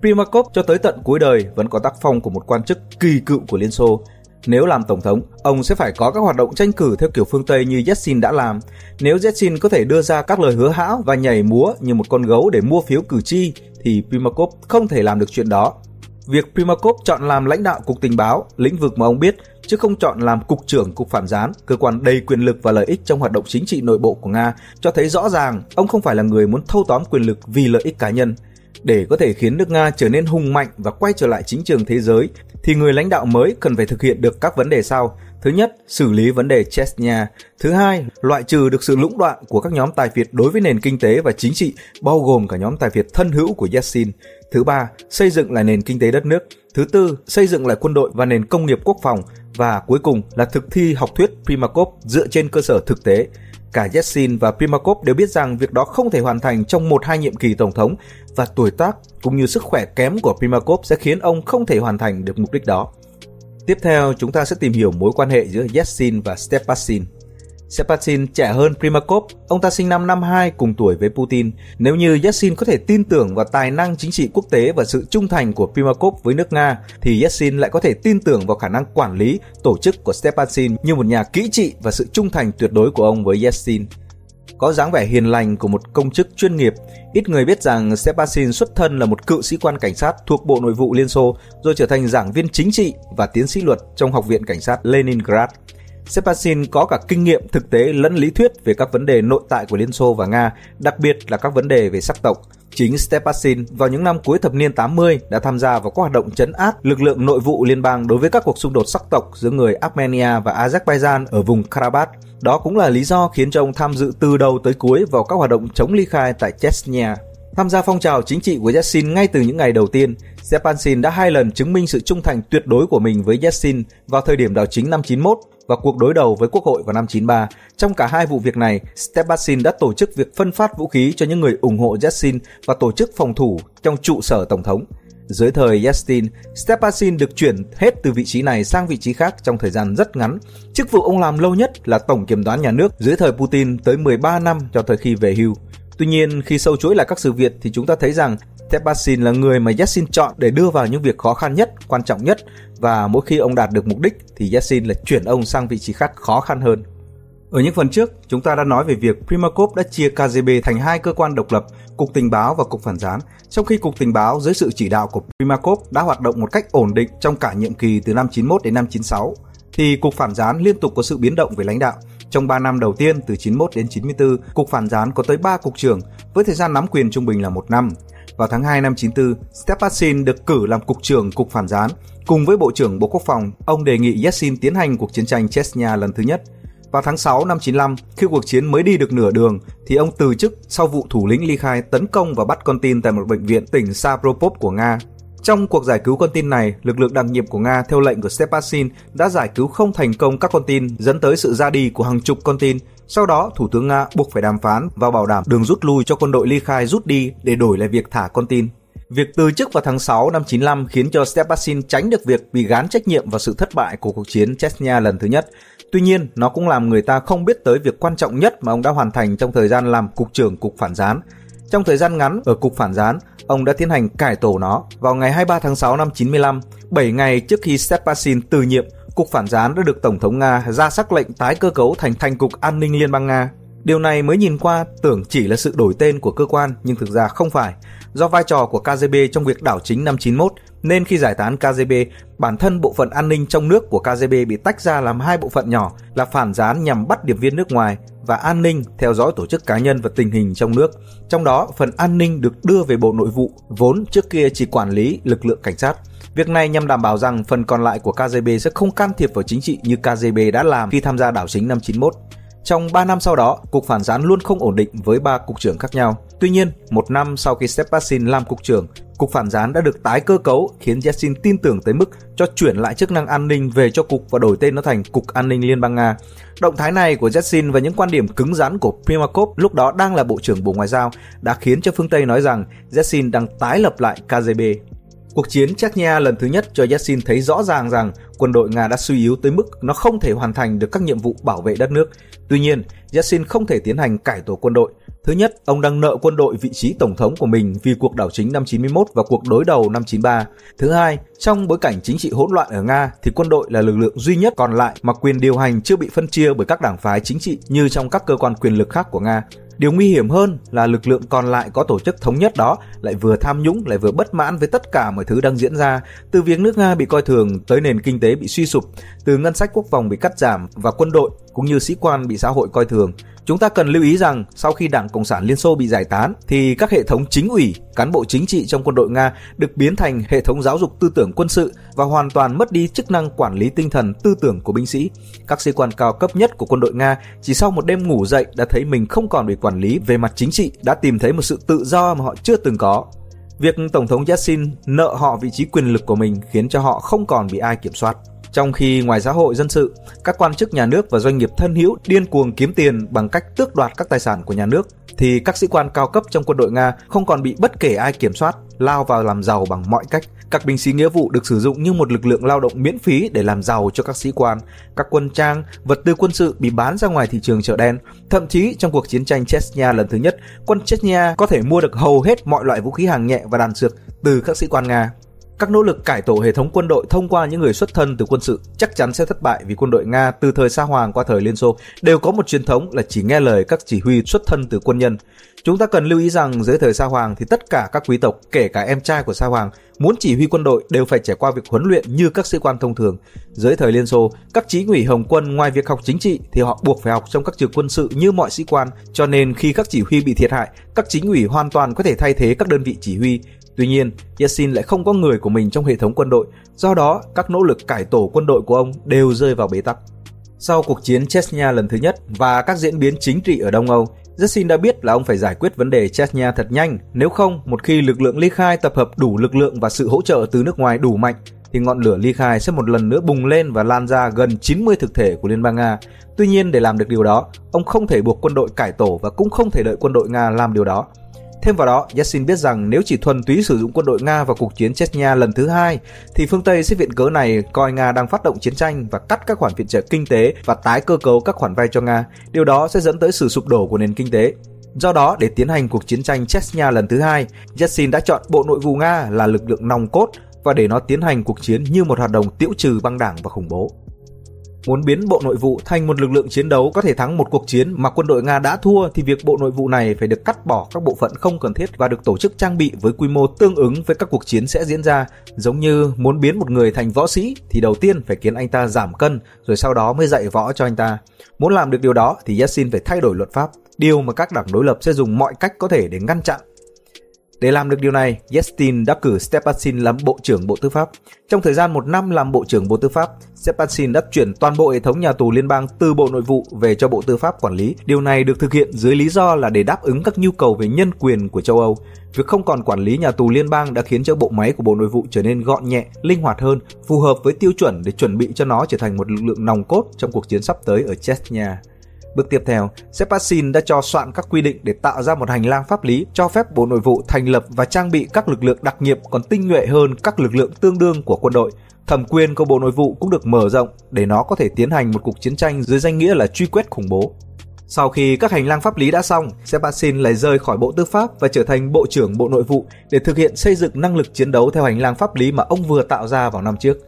Primakov cho tới tận cuối đời vẫn có tác phong của một quan chức kỳ cựu của Liên Xô, nếu làm tổng thống, ông sẽ phải có các hoạt động tranh cử theo kiểu phương Tây như Yeltsin đã làm. Nếu Yeltsin có thể đưa ra các lời hứa hão và nhảy múa như một con gấu để mua phiếu cử tri, thì Primakov không thể làm được chuyện đó. Việc Primakov chọn làm lãnh đạo cục tình báo, lĩnh vực mà ông biết, chứ không chọn làm cục trưởng cục phản gián, cơ quan đầy quyền lực và lợi ích trong hoạt động chính trị nội bộ của Nga, cho thấy rõ ràng ông không phải là người muốn thâu tóm quyền lực vì lợi ích cá nhân. Để có thể khiến nước Nga trở nên hùng mạnh và quay trở lại chính trường thế giới, thì người lãnh đạo mới cần phải thực hiện được các vấn đề sau. Thứ nhất, xử lý vấn đề Chechnya. Thứ hai, loại trừ được sự lũng đoạn của các nhóm tài phiệt đối với nền kinh tế và chính trị, bao gồm cả nhóm tài phiệt thân hữu của Yeltsin. Thứ ba, xây dựng lại nền kinh tế đất nước. Thứ tư, xây dựng lại quân đội và nền công nghiệp quốc phòng. Và cuối cùng là thực thi học thuyết Primakov dựa trên cơ sở thực tế. Cả Yeltsin và Primakov đều biết rằng việc đó không thể hoàn thành trong một hai nhiệm kỳ tổng thống và tuổi tác cũng như sức khỏe kém của Primakov sẽ khiến ông không thể hoàn thành được mục đích đó. Tiếp theo, chúng ta sẽ tìm hiểu mối quan hệ giữa Yeltsin và Stepasin. Sepatin trẻ hơn Primakov, ông ta sinh năm 52 cùng tuổi với Putin. Nếu như Yeltsin có thể tin tưởng vào tài năng chính trị quốc tế và sự trung thành của Primakov với nước Nga, thì Yeltsin lại có thể tin tưởng vào khả năng quản lý, tổ chức của Stepanin như một nhà kỹ trị và sự trung thành tuyệt đối của ông với Yeltsin. Có dáng vẻ hiền lành của một công chức chuyên nghiệp, ít người biết rằng Stepasin xuất thân là một cựu sĩ quan cảnh sát thuộc Bộ Nội vụ Liên Xô, rồi trở thành giảng viên chính trị và tiến sĩ luật trong Học viện Cảnh sát Leningrad. Stepasin có cả kinh nghiệm thực tế lẫn lý thuyết về các vấn đề nội tại của Liên Xô và Nga, đặc biệt là các vấn đề về sắc tộc. Chính Stepasin vào những năm cuối thập niên 80 đã tham gia vào các hoạt động chấn áp lực lượng nội vụ liên bang đối với các cuộc xung đột sắc tộc giữa người Armenia và Azerbaijan ở vùng Karabakh. Đó cũng là lý do khiến cho ông tham dự từ đầu tới cuối vào các hoạt động chống ly khai tại Chechnya. Tham gia phong trào chính trị của Yeltsin ngay từ những ngày đầu tiên, Stepansin đã hai lần chứng minh sự trung thành tuyệt đối của mình với Yeltsin vào thời điểm đảo chính năm 91 và cuộc đối đầu với Quốc hội vào năm 93. Trong cả hai vụ việc này, Stepasin đã tổ chức việc phân phát vũ khí cho những người ủng hộ Yeltsin và tổ chức phòng thủ trong trụ sở tổng thống. Dưới thời Yeltsin, Stepasin được chuyển hết từ vị trí này sang vị trí khác trong thời gian rất ngắn. Chức vụ ông làm lâu nhất là Tổng Kiểm toán Nhà nước dưới thời Putin tới 13 năm cho tới khi về hưu. Tuy nhiên, khi sâu chuỗi lại các sự việc thì chúng ta thấy rằng Tepasin là người mà Yassin chọn để đưa vào những việc khó khăn nhất, quan trọng nhất và mỗi khi ông đạt được mục đích thì Yassin lại chuyển ông sang vị trí khác khó khăn hơn. Ở những phần trước, chúng ta đã nói về việc Primakov đã chia KGB thành hai cơ quan độc lập, Cục Tình báo và Cục Phản gián, trong khi Cục Tình báo dưới sự chỉ đạo của Primakov đã hoạt động một cách ổn định trong cả nhiệm kỳ từ năm 91 đến năm 96, thì Cục Phản gián liên tục có sự biến động về lãnh đạo. Trong 3 năm đầu tiên từ 91 đến 94, Cục Phản gián có tới 3 cục trưởng với thời gian nắm quyền trung bình là một năm. Vào tháng 2 năm 94, Stepasin được cử làm cục trưởng Cục Phản gián. Cùng với Bộ trưởng Bộ Quốc phòng, ông đề nghị Yeltsin tiến hành cuộc chiến tranh Chechnya lần thứ nhất. Vào tháng 6 năm 95, khi cuộc chiến mới đi được nửa đường, thì ông từ chức sau vụ thủ lĩnh ly khai tấn công và bắt con tin tại một bệnh viện tỉnh Sapropov của Nga. Trong cuộc giải cứu con tin này, lực lượng đặc nhiệm của Nga theo lệnh của Stepasin đã giải cứu không thành công các con tin, dẫn tới sự ra đi của hàng chục con tin. Sau đó, Thủ tướng Nga buộc phải đàm phán và bảo đảm đường rút lui cho quân đội ly khai rút đi để đổi lại việc thả con tin. Việc từ chức vào tháng 6 năm 95 khiến cho Stepasin tránh được việc bị gán trách nhiệm vào sự thất bại của cuộc chiến Chechnya lần thứ nhất. Tuy nhiên, nó cũng làm người ta không biết tới việc quan trọng nhất mà ông đã hoàn thành trong thời gian làm cục trưởng cục phản gián. Trong thời gian ngắn ở cục phản gián, ông đã tiến hành cải tổ nó. Vào ngày 23 tháng 6 năm 95, 7 ngày trước khi Stepasin từ nhiệm, cục phản gián đã được Tổng thống Nga ra sắc lệnh tái cơ cấu thành thành cục an ninh Liên bang Nga. Điều này mới nhìn qua tưởng chỉ là sự đổi tên của cơ quan nhưng thực ra không phải. Do vai trò của KGB trong việc đảo chính năm 91 nên khi giải tán KGB, bản thân bộ phận an ninh trong nước của KGB bị tách ra làm hai bộ phận nhỏ là phản gián nhằm bắt điệp viên nước ngoài và an ninh theo dõi tổ chức cá nhân và tình hình trong nước. Trong đó, phần an ninh được đưa về Bộ Nội vụ, vốn trước kia chỉ quản lý lực lượng cảnh sát. Việc này nhằm đảm bảo rằng phần còn lại của KGB sẽ không can thiệp vào chính trị như KGB đã làm khi tham gia đảo chính năm 91. Trong 3 năm sau đó, cục phản gián luôn không ổn định với ba cục trưởng khác nhau. Tuy nhiên, một năm sau khi Stepasin làm cục trưởng, cục phản gián đã được tái cơ cấu khiến Yeltsin tin tưởng tới mức cho chuyển lại chức năng an ninh về cho cục và đổi tên nó thành Cục An ninh Liên bang Nga. Động thái này của Yeltsin và những quan điểm cứng rắn của Primakov lúc đó đang là Bộ trưởng Bộ Ngoại giao đã khiến cho phương Tây nói rằng Yeltsin đang tái lập lại KGB. Cuộc chiến Chechnya lần thứ nhất cho Yeltsin thấy rõ ràng rằng quân đội Nga đã suy yếu tới mức nó không thể hoàn thành được các nhiệm vụ bảo vệ đất nước. Tuy nhiên, Yeltsin không thể tiến hành cải tổ quân đội. Thứ nhất, ông đang nợ quân đội vị trí tổng thống của mình vì cuộc đảo chính năm 91 và cuộc đối đầu năm 93. Thứ hai, trong bối cảnh chính trị hỗn loạn ở Nga thì quân đội là lực lượng duy nhất còn lại mà quyền điều hành chưa bị phân chia bởi các đảng phái chính trị như trong các cơ quan quyền lực khác của Nga. Điều nguy hiểm hơn là lực lượng còn lại có tổ chức thống nhất đó lại vừa tham nhũng lại vừa bất mãn với tất cả mọi thứ đang diễn ra, từ việc nước Nga bị coi thường tới nền kinh tế bị suy sụp, từ ngân sách quốc phòng bị cắt giảm và quân đội cũng như sĩ quan bị xã hội coi thường. Chúng ta cần lưu ý rằng sau khi Đảng Cộng sản Liên Xô bị giải tán thì các hệ thống chính ủy, cán bộ chính trị trong quân đội Nga được biến thành hệ thống giáo dục tư tưởng quân sự và hoàn toàn mất đi chức năng quản lý tinh thần tư tưởng của binh sĩ. Các sĩ quan cao cấp nhất của quân đội Nga chỉ sau một đêm ngủ dậy đã thấy mình không còn bị quản lý về mặt chính trị, đã tìm thấy một sự tự do mà họ chưa từng có. Việc Tổng thống Yeltsin nợ họ vị trí quyền lực của mình khiến cho họ không còn bị ai kiểm soát. Trong khi ngoài xã hội dân sự, các quan chức nhà nước và doanh nghiệp thân hữu điên cuồng kiếm tiền bằng cách tước đoạt các tài sản của nhà nước, thì các sĩ quan cao cấp trong quân đội Nga không còn bị bất kể ai kiểm soát, lao vào làm giàu bằng mọi cách. Các binh sĩ nghĩa vụ được sử dụng như một lực lượng lao động miễn phí để làm giàu cho các sĩ quan. Các quân trang, vật tư quân sự bị bán ra ngoài thị trường chợ đen. Thậm chí trong cuộc chiến tranh Chechnya lần thứ nhất, quân Chechnya có thể mua được hầu hết mọi loại vũ khí hàng nhẹ và đạn dược từ các sĩ quan Nga. Các nỗ lực cải tổ hệ thống quân đội thông qua những người xuất thân từ quân sự chắc chắn sẽ thất bại vì quân đội Nga từ thời Sa Hoàng qua thời Liên Xô đều có một truyền thống là chỉ nghe lời các chỉ huy xuất thân từ quân nhân. Chúng ta cần lưu ý rằng dưới thời Sa Hoàng thì tất cả các quý tộc, kể cả em trai của Sa Hoàng, muốn chỉ huy quân đội đều phải trải qua việc huấn luyện như các sĩ quan thông thường. Dưới thời Liên Xô, các chính ủy Hồng quân ngoài việc học chính trị thì họ buộc phải học trong các trường quân sự như mọi sĩ quan, cho nên khi các chỉ huy bị thiệt hại, các chính ủy hoàn toàn có thể thay thế các đơn vị chỉ huy Tuy nhiên, Yeltsin lại không có người của mình trong hệ thống quân đội, do đó các nỗ lực cải tổ quân đội của ông đều rơi vào bế tắc. Sau cuộc chiến Chechnya lần thứ nhất và các diễn biến chính trị ở Đông Âu, Yeltsin đã biết là ông phải giải quyết vấn đề Chechnya thật nhanh, nếu không, một khi lực lượng ly khai tập hợp đủ lực lượng và sự hỗ trợ từ nước ngoài đủ mạnh, thì ngọn lửa ly khai sẽ một lần nữa bùng lên và lan ra gần 90 thực thể của Liên bang Nga. Tuy nhiên để làm được điều đó, ông không thể buộc quân đội cải tổ và cũng không thể đợi quân đội Nga làm điều đó. Thêm vào đó, Yeltsin biết rằng nếu chỉ thuần túy sử dụng quân đội Nga vào cuộc chiến Chechnya lần thứ hai, thì phương Tây sẽ viện cớ này coi Nga đang phát động chiến tranh và cắt các khoản viện trợ kinh tế và tái cơ cấu các khoản vay cho Nga. Điều đó sẽ dẫn tới sự sụp đổ của nền kinh tế. Do đó, để tiến hành cuộc chiến tranh Chechnya lần thứ hai, Yeltsin đã chọn Bộ Nội vụ Nga là lực lượng nòng cốt và để nó tiến hành cuộc chiến như một hoạt động tiễu trừ băng đảng và khủng bố. Muốn biến Bộ Nội vụ thành một lực lượng chiến đấu có thể thắng một cuộc chiến mà quân đội Nga đã thua thì việc Bộ Nội vụ này phải được cắt bỏ các bộ phận không cần thiết và được tổ chức trang bị với quy mô tương ứng với các cuộc chiến sẽ diễn ra. Giống như muốn biến một người thành võ sĩ thì đầu tiên phải khiến anh ta giảm cân rồi sau đó mới dạy võ cho anh ta. Muốn làm được điều đó thì Yeltsin phải thay đổi luật pháp, điều mà các đảng đối lập sẽ dùng mọi cách có thể để ngăn chặn để làm được điều này, Yeltsin đã cử Stepansin làm Bộ trưởng Bộ Tư pháp. Trong thời gian một năm làm Bộ trưởng Bộ Tư pháp, Stepansin đã chuyển toàn bộ hệ thống nhà tù liên bang từ Bộ Nội vụ về cho Bộ Tư pháp quản lý. Điều này được thực hiện dưới lý do là để đáp ứng các nhu cầu về nhân quyền của châu Âu. Việc không còn quản lý nhà tù liên bang đã khiến cho bộ máy của Bộ Nội vụ trở nên gọn nhẹ, linh hoạt hơn, phù hợp với tiêu chuẩn để chuẩn bị cho nó trở thành một lực lượng nòng cốt trong cuộc chiến sắp tới ở Chechnya. Bước tiếp theo, Sepassin đã cho soạn các quy định để tạo ra một hành lang pháp lý cho phép Bộ Nội vụ thành lập và trang bị các lực lượng đặc nhiệm còn tinh nhuệ hơn các lực lượng tương đương của quân đội. Thẩm quyền của Bộ Nội vụ cũng được mở rộng để nó có thể tiến hành một cuộc chiến tranh dưới danh nghĩa là truy quét khủng bố. Sau khi các hành lang pháp lý đã xong, Sebastian lại rời khỏi Bộ Tư pháp và trở thành Bộ trưởng Bộ Nội vụ để thực hiện xây dựng năng lực chiến đấu theo hành lang pháp lý mà ông vừa tạo ra vào năm trước.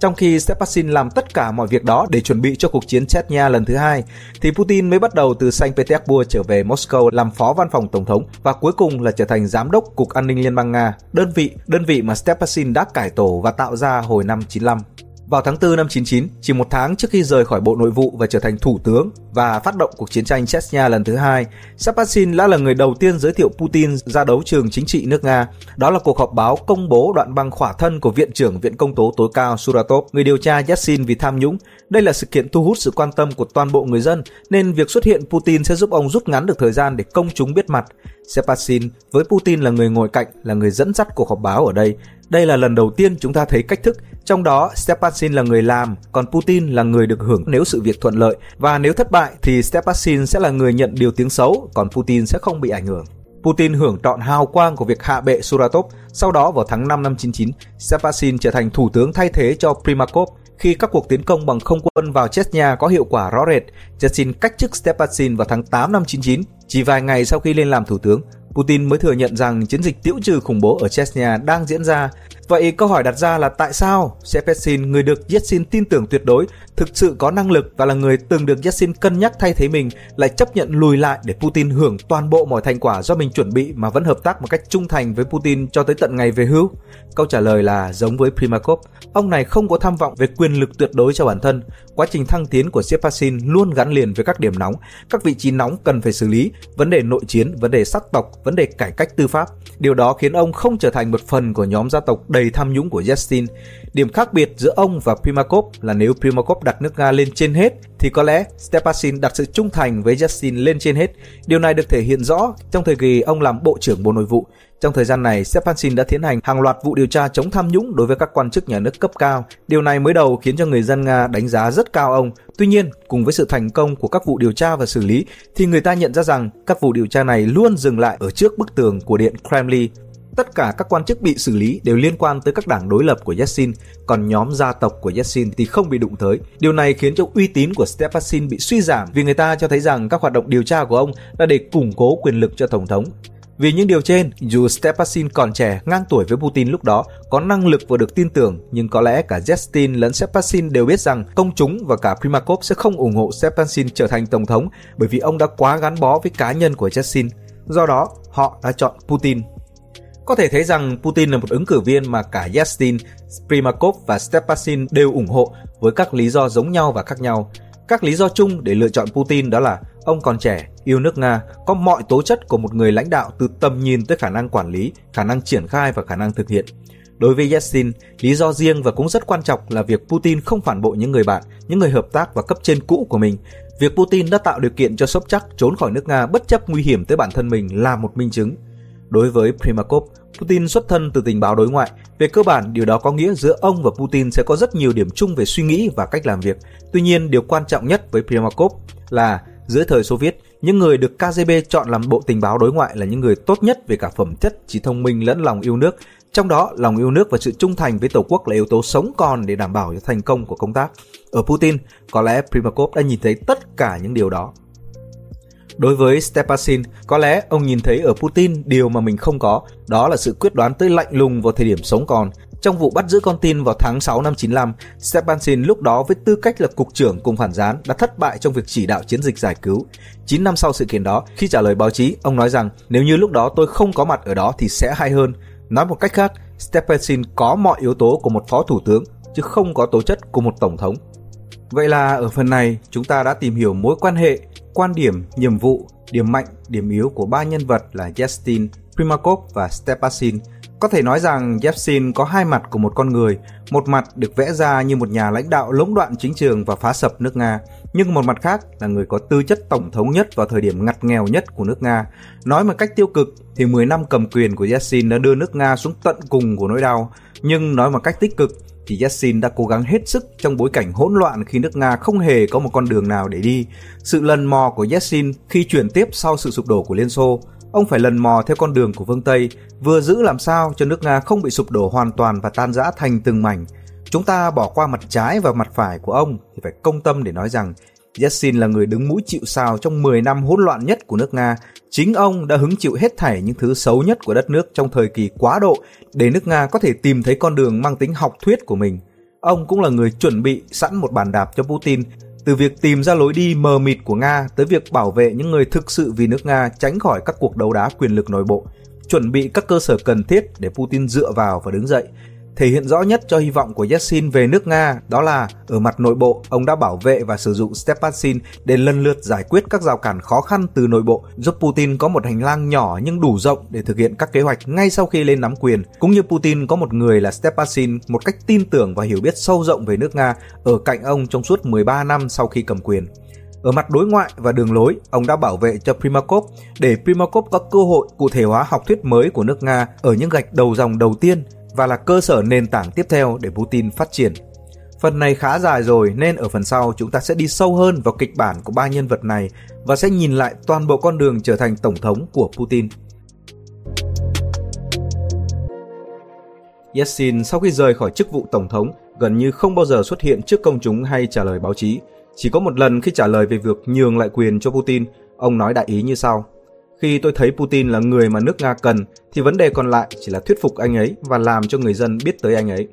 Trong khi Stepasin làm tất cả mọi việc đó để chuẩn bị cho cuộc chiến Chechnya lần thứ hai, thì Putin mới bắt đầu từ Saint Petersburg trở về Moscow làm phó văn phòng tổng thống và cuối cùng là trở thành giám đốc Cục An ninh Liên bang Nga, đơn vị đơn vị mà Stepasin đã cải tổ và tạo ra hồi năm 95. Vào tháng 4 năm 99, chỉ một tháng trước khi rời khỏi Bộ Nội vụ và trở thành thủ tướng và phát động cuộc chiến tranh Chechnya lần thứ hai, Sapasin đã là người đầu tiên giới thiệu Putin ra đấu trường chính trị nước Nga. Đó là cuộc họp báo công bố đoạn băng khỏa thân của Viện trưởng Viện Công tố tối cao Suratov, người điều tra Yassin vì tham nhũng. Đây là sự kiện thu hút sự quan tâm của toàn bộ người dân, nên việc xuất hiện Putin sẽ giúp ông rút ngắn được thời gian để công chúng biết mặt. Sepasin với Putin là người ngồi cạnh, là người dẫn dắt cuộc họp báo ở đây. Đây là lần đầu tiên chúng ta thấy cách thức, trong đó Stepasin là người làm, còn Putin là người được hưởng nếu sự việc thuận lợi, và nếu thất bại thì Stepasin sẽ là người nhận điều tiếng xấu, còn Putin sẽ không bị ảnh hưởng. Putin hưởng trọn hào quang của việc hạ bệ Suratov. Sau đó vào tháng 5 năm 99, Stepasin trở thành thủ tướng thay thế cho Primakov. Khi các cuộc tiến công bằng không quân vào Chechnya có hiệu quả rõ rệt, Yeltsin cách chức Stepasin vào tháng 8 năm 99. Chỉ vài ngày sau khi lên làm thủ tướng, Putin mới thừa nhận rằng chiến dịch tiễu trừ khủng bố ở Chechnya đang diễn ra. Vậy câu hỏi đặt ra là tại sao Shepardsin, người được Yeltsin tin tưởng tuyệt đối, thực sự có năng lực và là người từng được Yeltsin cân nhắc thay thế mình, lại chấp nhận lùi lại để Putin hưởng toàn bộ mọi thành quả do mình chuẩn bị mà vẫn hợp tác một cách trung thành với Putin cho tới tận ngày về hưu? Câu trả lời là giống với Primakov, ông này không có tham vọng về quyền lực tuyệt đối cho bản thân. Quá trình thăng tiến của Shepardsin luôn gắn liền với các điểm nóng, các vị trí nóng cần phải xử lý, vấn đề nội chiến, vấn đề sắc tộc, vấn đề cải cách tư pháp. Điều đó khiến ông không trở thành một phần của nhóm gia tộc đầy tham nhũng của Yeltsin. Điểm khác biệt giữa ông và Primakov là nếu Primakov đặt nước Nga lên trên hết thì có lẽ Stepasin đặt sự trung thành với Yeltsin lên trên hết. Điều này được thể hiện rõ trong thời kỳ ông làm Bộ trưởng Bộ Nội vụ. Trong thời gian này, Stepasin đã tiến hành hàng loạt vụ điều tra chống tham nhũng đối với các quan chức nhà nước cấp cao. Điều này mới đầu khiến cho người dân Nga đánh giá rất cao ông. Tuy nhiên, cùng với sự thành công của các vụ điều tra và xử lý, thì người ta nhận ra rằng các vụ điều tra này luôn dừng lại ở trước bức tường của Điện Kremlin Tất cả các quan chức bị xử lý đều liên quan tới các đảng đối lập của Yeltsin, còn nhóm gia tộc của Yeltsin thì không bị đụng tới. Điều này khiến cho uy tín của Stepasin bị suy giảm vì người ta cho thấy rằng các hoạt động điều tra của ông là để củng cố quyền lực cho tổng thống. Vì những điều trên, dù Stepasin còn trẻ, ngang tuổi với Putin lúc đó, có năng lực và được tin tưởng, nhưng có lẽ cả Yeltsin lẫn Stepasin đều biết rằng công chúng và cả Primakov sẽ không ủng hộ Stepasin trở thành tổng thống bởi vì ông đã quá gắn bó với cá nhân của Yeltsin. Do đó, họ đã chọn Putin có thể thấy rằng Putin là một ứng cử viên mà cả Yeltsin, Primakov và Stepasin đều ủng hộ với các lý do giống nhau và khác nhau. Các lý do chung để lựa chọn Putin đó là ông còn trẻ, yêu nước Nga, có mọi tố chất của một người lãnh đạo từ tầm nhìn tới khả năng quản lý, khả năng triển khai và khả năng thực hiện. Đối với Yeltsin, lý do riêng và cũng rất quan trọng là việc Putin không phản bội những người bạn, những người hợp tác và cấp trên cũ của mình. Việc Putin đã tạo điều kiện cho Sobchak trốn khỏi nước Nga bất chấp nguy hiểm tới bản thân mình là một minh chứng. Đối với Primakov, Putin xuất thân từ tình báo đối ngoại. Về cơ bản, điều đó có nghĩa giữa ông và Putin sẽ có rất nhiều điểm chung về suy nghĩ và cách làm việc. Tuy nhiên, điều quan trọng nhất với Primakov là dưới thời Xô Viết, những người được KGB chọn làm bộ tình báo đối ngoại là những người tốt nhất về cả phẩm chất, trí thông minh lẫn lòng yêu nước. Trong đó, lòng yêu nước và sự trung thành với Tổ quốc là yếu tố sống còn để đảm bảo cho thành công của công tác. Ở Putin, có lẽ Primakov đã nhìn thấy tất cả những điều đó. Đối với Stepasin, có lẽ ông nhìn thấy ở Putin điều mà mình không có, đó là sự quyết đoán tới lạnh lùng vào thời điểm sống còn. Trong vụ bắt giữ con tin vào tháng 6 năm 95, Stepasin lúc đó với tư cách là cục trưởng cùng phản gián đã thất bại trong việc chỉ đạo chiến dịch giải cứu. 9 năm sau sự kiện đó, khi trả lời báo chí, ông nói rằng nếu như lúc đó tôi không có mặt ở đó thì sẽ hay hơn. Nói một cách khác, Stepasin có mọi yếu tố của một phó thủ tướng chứ không có tố chất của một tổng thống. Vậy là ở phần này chúng ta đã tìm hiểu mối quan hệ quan điểm, nhiệm vụ, điểm mạnh, điểm yếu của ba nhân vật là Yeltsin, Primakov và Stepasin. Có thể nói rằng Yeltsin có hai mặt của một con người, một mặt được vẽ ra như một nhà lãnh đạo lũng đoạn chính trường và phá sập nước Nga, nhưng một mặt khác là người có tư chất tổng thống nhất vào thời điểm ngặt nghèo nhất của nước Nga. Nói một cách tiêu cực thì 10 năm cầm quyền của Yeltsin đã đưa nước Nga xuống tận cùng của nỗi đau, nhưng nói một cách tích cực thì Yeltsin đã cố gắng hết sức trong bối cảnh hỗn loạn khi nước Nga không hề có một con đường nào để đi. Sự lần mò của Yeltsin khi chuyển tiếp sau sự sụp đổ của Liên Xô, ông phải lần mò theo con đường của phương Tây, vừa giữ làm sao cho nước Nga không bị sụp đổ hoàn toàn và tan rã thành từng mảnh. Chúng ta bỏ qua mặt trái và mặt phải của ông thì phải công tâm để nói rằng Yeltsin là người đứng mũi chịu sào trong 10 năm hỗn loạn nhất của nước Nga. Chính ông đã hứng chịu hết thảy những thứ xấu nhất của đất nước trong thời kỳ quá độ để nước Nga có thể tìm thấy con đường mang tính học thuyết của mình. Ông cũng là người chuẩn bị sẵn một bàn đạp cho Putin từ việc tìm ra lối đi mờ mịt của Nga tới việc bảo vệ những người thực sự vì nước Nga tránh khỏi các cuộc đấu đá quyền lực nội bộ, chuẩn bị các cơ sở cần thiết để Putin dựa vào và đứng dậy, Thể hiện rõ nhất cho hy vọng của Yeltsin về nước Nga đó là ở mặt nội bộ, ông đã bảo vệ và sử dụng Stepansin để lần lượt giải quyết các rào cản khó khăn từ nội bộ, giúp Putin có một hành lang nhỏ nhưng đủ rộng để thực hiện các kế hoạch ngay sau khi lên nắm quyền, cũng như Putin có một người là Stepansin một cách tin tưởng và hiểu biết sâu rộng về nước Nga ở cạnh ông trong suốt 13 năm sau khi cầm quyền. Ở mặt đối ngoại và đường lối, ông đã bảo vệ cho Primakov để Primakov có cơ hội cụ thể hóa học thuyết mới của nước Nga ở những gạch đầu dòng đầu tiên và là cơ sở nền tảng tiếp theo để Putin phát triển. Phần này khá dài rồi nên ở phần sau chúng ta sẽ đi sâu hơn vào kịch bản của ba nhân vật này và sẽ nhìn lại toàn bộ con đường trở thành tổng thống của Putin. Yeltsin sau khi rời khỏi chức vụ tổng thống gần như không bao giờ xuất hiện trước công chúng hay trả lời báo chí. Chỉ có một lần khi trả lời về việc nhường lại quyền cho Putin, ông nói đại ý như sau. Khi tôi thấy Putin là người mà nước Nga cần, thì vấn đề còn lại chỉ là thuyết phục anh ấy và làm cho người dân biết tới anh ấy.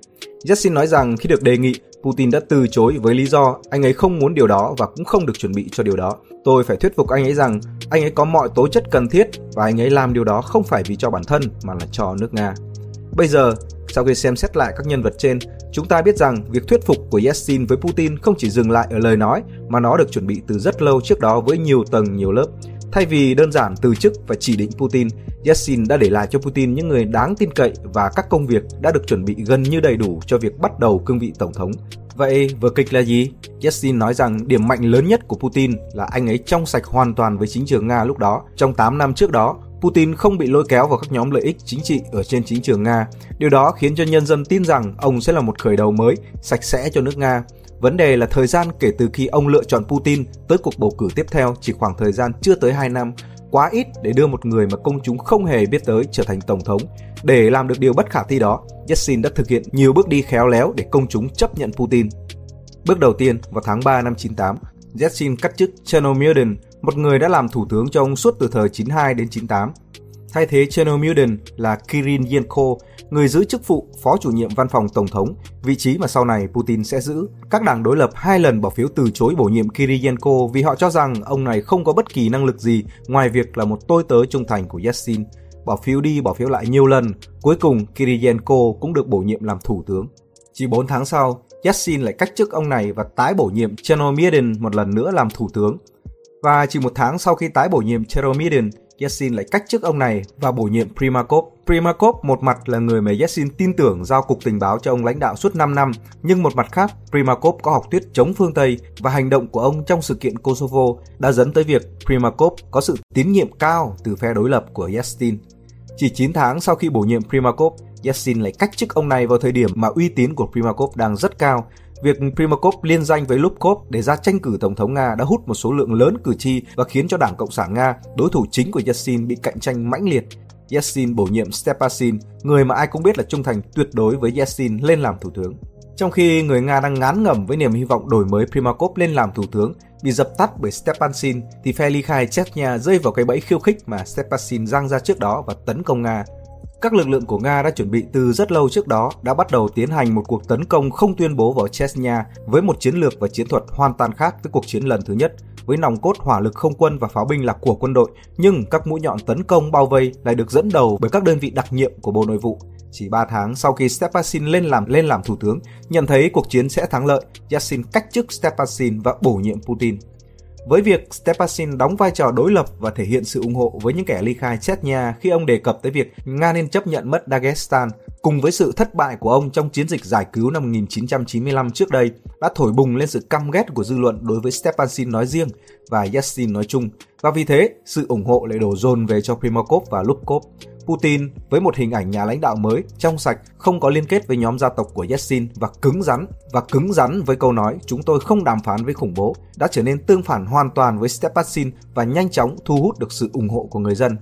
Yeltsin nói rằng khi được đề nghị, Putin đã từ chối với lý do anh ấy không muốn điều đó và cũng không được chuẩn bị cho điều đó. Tôi phải thuyết phục anh ấy rằng anh ấy có mọi tố chất cần thiết và anh ấy làm điều đó không phải vì cho bản thân mà là cho nước Nga. Bây giờ, sau khi xem xét lại các nhân vật trên, chúng ta biết rằng việc thuyết phục của Yeltsin với Putin không chỉ dừng lại ở lời nói mà nó được chuẩn bị từ rất lâu trước đó với nhiều tầng nhiều lớp. Thay vì đơn giản từ chức và chỉ định Putin, Yeltsin đã để lại cho Putin những người đáng tin cậy và các công việc đã được chuẩn bị gần như đầy đủ cho việc bắt đầu cương vị tổng thống. Vậy vở kịch là gì? Yeltsin nói rằng điểm mạnh lớn nhất của Putin là anh ấy trong sạch hoàn toàn với chính trường Nga lúc đó. Trong 8 năm trước đó, Putin không bị lôi kéo vào các nhóm lợi ích chính trị ở trên chính trường Nga. Điều đó khiến cho nhân dân tin rằng ông sẽ là một khởi đầu mới, sạch sẽ cho nước Nga. Vấn đề là thời gian kể từ khi ông lựa chọn Putin tới cuộc bầu cử tiếp theo chỉ khoảng thời gian chưa tới 2 năm, quá ít để đưa một người mà công chúng không hề biết tới trở thành tổng thống. Để làm được điều bất khả thi đó, Yeltsin đã thực hiện nhiều bước đi khéo léo để công chúng chấp nhận Putin. Bước đầu tiên, vào tháng 3 năm 98, Yeltsin cắt chức Chernomyrdin, một người đã làm thủ tướng cho ông suốt từ thời 92 đến 98. Thay thế Chernomyrdin là Kirin Yenko, người giữ chức vụ phó chủ nhiệm văn phòng tổng thống, vị trí mà sau này Putin sẽ giữ. Các đảng đối lập hai lần bỏ phiếu từ chối bổ nhiệm Kiriyenko vì họ cho rằng ông này không có bất kỳ năng lực gì ngoài việc là một tôi tớ trung thành của Yeltsin. Bỏ phiếu đi bỏ phiếu lại nhiều lần, cuối cùng Kiriyenko cũng được bổ nhiệm làm thủ tướng. Chỉ 4 tháng sau, Yeltsin lại cách chức ông này và tái bổ nhiệm Chernomyrdin một lần nữa làm thủ tướng. Và chỉ một tháng sau khi tái bổ nhiệm Chernomyrdin, Yeltsin lại cách chức ông này và bổ nhiệm Primakov. Primakov một mặt là người mà Yeltsin tin tưởng giao cục tình báo cho ông lãnh đạo suốt 5 năm, nhưng một mặt khác, Primakov có học thuyết chống phương Tây và hành động của ông trong sự kiện Kosovo đã dẫn tới việc Primakov có sự tín nhiệm cao từ phe đối lập của Yeltsin. Chỉ 9 tháng sau khi bổ nhiệm Primakov, Yeltsin lại cách chức ông này vào thời điểm mà uy tín của Primakov đang rất cao Việc Primakov liên danh với Lubkov để ra tranh cử tổng thống Nga đã hút một số lượng lớn cử tri và khiến cho Đảng Cộng sản Nga, đối thủ chính của Yeltsin bị cạnh tranh mãnh liệt. Yeltsin bổ nhiệm Stepasin, người mà ai cũng biết là trung thành tuyệt đối với Yeltsin lên làm thủ tướng. Trong khi người Nga đang ngán ngẩm với niềm hy vọng đổi mới Primakov lên làm thủ tướng bị dập tắt bởi Stepasin thì phe ly khai Chechnya rơi vào cái bẫy khiêu khích mà Stepasin giang ra trước đó và tấn công Nga. Các lực lượng của Nga đã chuẩn bị từ rất lâu trước đó đã bắt đầu tiến hành một cuộc tấn công không tuyên bố vào Chechnya với một chiến lược và chiến thuật hoàn toàn khác với cuộc chiến lần thứ nhất, với nòng cốt hỏa lực không quân và pháo binh là của quân đội, nhưng các mũi nhọn tấn công bao vây lại được dẫn đầu bởi các đơn vị đặc nhiệm của Bộ Nội vụ. Chỉ 3 tháng sau khi stepasin lên làm lên làm thủ tướng, nhận thấy cuộc chiến sẽ thắng lợi, Yeltsin cách chức stepasin và bổ nhiệm Putin. Với việc Stepasin đóng vai trò đối lập và thể hiện sự ủng hộ với những kẻ ly khai Chechnya khi ông đề cập tới việc Nga nên chấp nhận mất Dagestan, cùng với sự thất bại của ông trong chiến dịch giải cứu năm 1995 trước đây, đã thổi bùng lên sự căm ghét của dư luận đối với Stepansin nói riêng và Yeltsin nói chung, và vì thế sự ủng hộ lại đổ dồn về cho Primakov và Lubkov. Putin với một hình ảnh nhà lãnh đạo mới, trong sạch, không có liên kết với nhóm gia tộc của Yeltsin và cứng rắn và cứng rắn với câu nói chúng tôi không đàm phán với khủng bố đã trở nên tương phản hoàn toàn với Stepansin và nhanh chóng thu hút được sự ủng hộ của người dân.